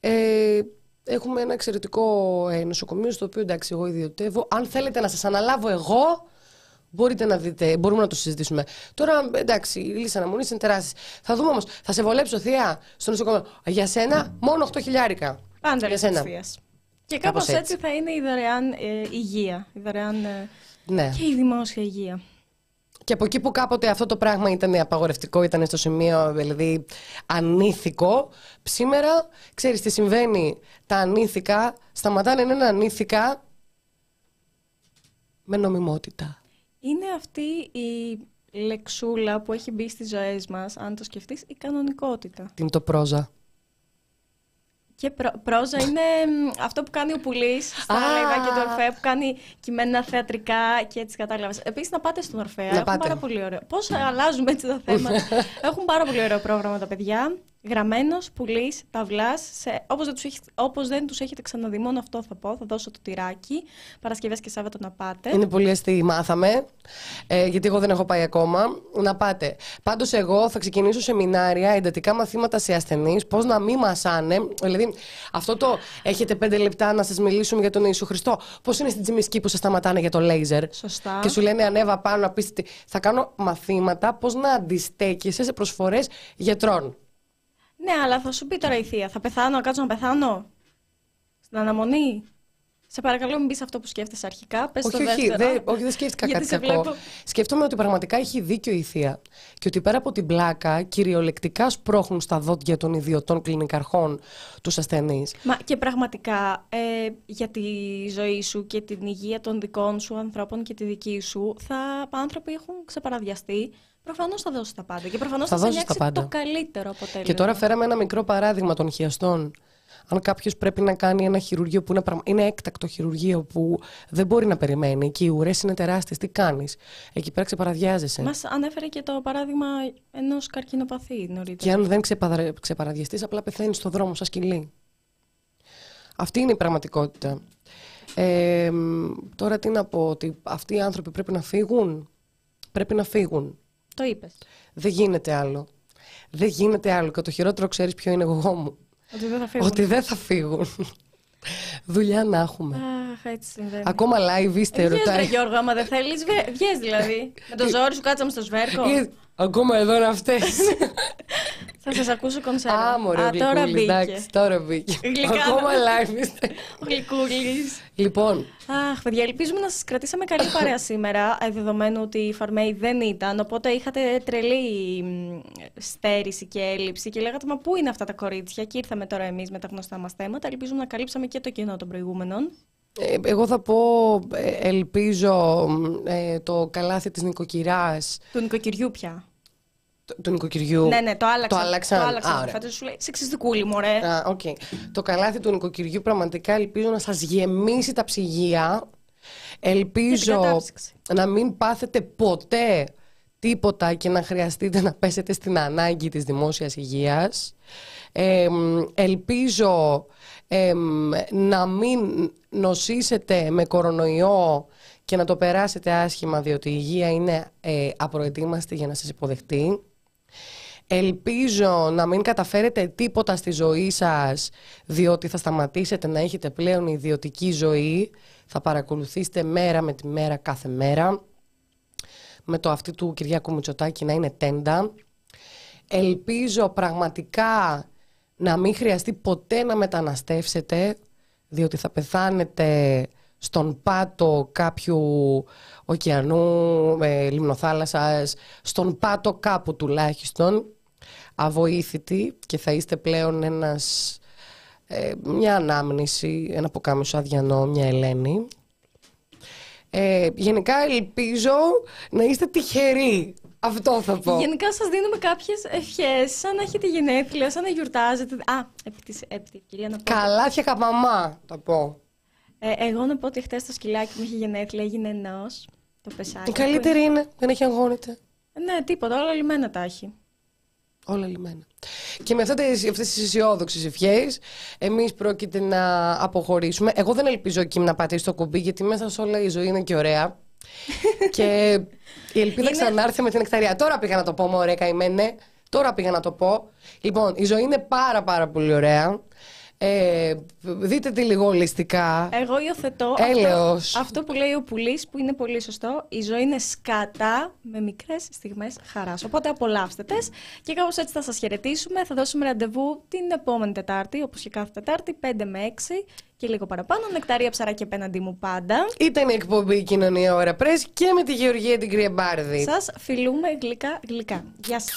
Ε, έχουμε ένα εξαιρετικό ε, νοσοκομείο στο οποίο εντάξει, εγώ ιδιωτεύω. Αν θέλετε να σας αναλάβω εγώ, μπορείτε να δείτε, μπορούμε να το συζητήσουμε. Τώρα εντάξει, οι λύσει αναμονής είναι τεράστιες. Θα δούμε όμως, θα σε βολέψω θεία στο νοσοκομείο. Για σένα, μόνο 8 χιλιάρικα. Πάντα Για λες σένα. της θείας. Και κάπως Κάπως έτσι. έτσι. θα είναι η δωρεάν ε, υγεία. Η δωρεάν. ε, Ναι. και η δημόσια υγεία. Και από εκεί που κάποτε αυτό το πράγμα ήταν απαγορευτικό, ήταν στο σημείο δηλαδή ανήθικο, σήμερα ξέρεις τι συμβαίνει. Τα ανήθικα σταματάνε να είναι ανήθικα με νομιμότητα. Είναι αυτή η λεξούλα που έχει μπει στις ζωές μας, αν το σκεφτείς, η κανονικότητα. Τι είναι το πρόζα. Και πρό- πρόζα είναι μ, αυτό που κάνει ο Πουλής στα Α. λαϊβάκια του Ορφέα, που κάνει κείμενα θεατρικά και έτσι κατάλαβες. Επίσης να πάτε στον Ορφέα, έχουν πάτε. πάρα πολύ ωραίο. Πώς αλλάζουμε έτσι τα θέματα. έχουν πάρα πολύ ωραίο πρόγραμμα τα παιδιά. Γραμμένος, Πουλής, Ταυλάς, σε, όπως, δεν τους έχεις- όπως δεν τους έχετε ξαναδεί, μόνο αυτό θα πω, θα δώσω το τυράκι, Παρασκευές και Σάββατο να πάτε. Είναι πολύ αστείο, μάθαμε. Ε, γιατί εγώ δεν έχω πάει ακόμα. Να πάτε. Πάντως, εγώ θα ξεκινήσω σεμινάρια, εντατικά μαθήματα σε ασθενείς, πώς να μην μασάνε. Δηλαδή, αυτό το έχετε πέντε λεπτά να σας μιλήσουμε για τον Ιησού Χριστό. Πώς είναι στην Τζιμισκή που σας σταματάνε για το λέιζερ; Σωστά. Και σου λένε ανέβα πάνω να πεις τι. Θα κάνω μαθήματα πώς να αντιστέκεσαι σε προσφορές γιατρών. Ναι, αλλά θα σου πει τώρα η θεία, θα πεθάνω, να κάτσω να πεθάνω; Στην αναμονή; Σε παρακαλώ, μην πεις αυτό που σκέφτεσαι αρχικά. Πες το όχι, όχι, δεύτερο. δεν, όχι, δεν σκέφτηκα Γιατί κάτι σε κακό. βλέπω. Σκέφτομαι ότι πραγματικά έχει δίκιο η θεία. Και ότι πέρα από την πλάκα, κυριολεκτικά σπρώχνουν στα δόντια των ιδιωτών κλινικαρχών τους ασθενείς. Μα και πραγματικά ε, για τη ζωή σου και την υγεία των δικών σου ανθρώπων και τη δική σου, θα άνθρωποι έχουν ξεπαραδιαστεί. Προφανώς θα δώσει τα πάντα. Και προφανώς Θα θα, σε δώσεις τα νιάξει πάντα. το καλύτερο αποτέλεσμα. Και τώρα φέραμε ένα μικρό παράδειγμα των χιαστών. Αν κάποιος πρέπει να κάνει ένα χειρουργείο που είναι, πραγμα- είναι έκτακτο χειρουργείο που δεν μπορεί να περιμένει και οι ουρές είναι τεράστιες, τι κάνεις; Εκεί πέρα ξεπαραδιάζεσαι. Μας ανέφερε και το παράδειγμα ενός καρκινοπαθή Και νωρίτερα. αν δεν ξεπαρα... ξεπαραδιαστείς, απλά πεθαίνεις στο δρόμο σαν σκυλί. Αυτή είναι η πραγματικότητα. Ε, μ, τώρα τι να πω, ότι αυτοί οι άνθρωποι πρέπει να φύγουν; Πρέπει να φύγουν. Το είπες. Δεν γίνεται άλλο. Δεν γίνεται άλλο. Και το χειρότερο ξέρεις ποιο είναι εγώ μου. Ότι δεν θα φύγουν. Ότι δεν θα φύγουν. Δουλειά να έχουμε. Αχ, έτσι συμβαίνει. Ακόμα live είστε, Βγες, ρε ρωτάει. Γιώργο, άμα δεν θέλεις, βγε- βγες δηλαδή. Με το ζόρι σου κάτσαμε στο σβέρκο. Ε, Ακόμα εδώ είναι αυτές. Θα σας ακούσω κονσέρβα. Α, μωρέ, Α, ο τώρα Γλυκούλης, μπήκε. εντάξει, τώρα μπήκε. Γλυκά. Ακόμα live είστε. Ο Γλυκούλης. Λοιπόν, Αχ, παιδιά, ελπίζουμε να σας κρατήσαμε καλή παρέα σήμερα, ε, δεδομένου ότι η Φαρμέη δεν ήταν, οπότε είχατε τρελή μ, στέρηση και έλλειψη και λέγατε, μα πού είναι αυτά τα κορίτσια και ήρθαμε τώρα εμείς με τα γνωστά μας θέματα. Ελπίζουμε να καλύψαμε και το κοινό των προηγούμενων. Ε, εγώ θα πω, ε, ελπίζω ε, το καλάθι της νοικοκυράς, Του νοικοκυριού πια. του- του νοικοκυριού. Ναι, ναι, το άλλαξαν. Το άλλαξαν. Το άλλαξαν. Α, ωραία. Φέτος σου λέει, σεξιστικούλη, μωρέ. Α, οκ. Το καλάθι του νοικοκυριού πραγματικά ελπίζω να σας γεμίσει τα ψυγεία. Για Ελπίζω την κατάψυξη. να μην πάθετε ποτέ τίποτα και να χρειαστείτε να πέσετε στην ανάγκη της δημόσιας υγείας. Ε, μ, ελπίζω ε, μ, να μην νοσήσετε με κορονοϊό και να το περάσετε άσχημα διότι η υγεία είναι ε, απροετοίμαστη για να σας υποδεχτεί. Ελπίζω να μην καταφέρετε τίποτα στη ζωή σας διότι θα σταματήσετε να έχετε πλέον ιδιωτική ζωή. Θα παρακολουθήσετε μέρα με τη μέρα κάθε μέρα. Με το αυτή του Κυριάκου Μητσοτάκη να είναι τέντα. Ελπίζω πραγματικά να μην χρειαστεί ποτέ να μεταναστεύσετε διότι θα πεθάνετε στον πάτο κάποιου ωκεανού, ε, λιμνοθάλασσας, στον πάτο κάπου τουλάχιστον, αβοήθητοι και θα είστε πλέον ένας, ε, μια ανάμνηση, ένα ποκάμισο αδιανό, μια Ελένη. Ε, γενικά ελπίζω να είστε τυχεροί. Αυτό θα πω. Γενικά σας δίνουμε κάποιες ευχές, σαν να έχετε γενέθλια, σαν να γιορτάζετε. Α, επί τη ευκαιρία να πω. Καλάθια καπαμά, θα πω. Ε, εγώ να πω ότι χτε το σκυλάκι μου είχε γενέθλια, έγινε ενό. Το πεσάκι. Η καλύτερη είναι, δεν έχει αγχώνεται. Ε, Ναι, τίποτα, όλα λιμένα τα έχει. Όλα λιμένα. Και με αυτές, αυτές τις αισιόδοξες ευχές, εμείς πρόκειται να αποχωρήσουμε. Εγώ δεν ελπίζω εκεί να πατήσεις το κουμπί, γιατί μέσα σε όλα η ζωή είναι και ωραία. και η ελπίδα Είναι- ξανάρθει με την εκταρία. Τώρα πήγα να το πω, μωρέ καημένε. Τώρα πήγα να το πω. Λοιπόν, η ζωή είναι πάρα πάρα πολύ ωραία. Ε, δείτε τη λίγο ολιστικά. Εγώ υιοθετώ Έλεος. αυτό, αυτό που λέει ο Πουλής, που είναι πολύ σωστό. Η ζωή είναι σκατά με μικρές στιγμές χαράς. Οπότε απολαύστε τες και κάπως έτσι θα σας χαιρετήσουμε. Θα δώσουμε ραντεβού την επόμενη Τετάρτη, όπως και κάθε Τετάρτη, 5 με 6 και λίγο παραπάνω. Νεκταρία ψαράκι απέναντί μου πάντα. Ήταν η εκπομπή Κοινωνία Ωρα Πρέσ και με τη Γεωργία την Κρυεμπάρδη. Σας φιλούμε γλυκά γλυκά. Γεια σας.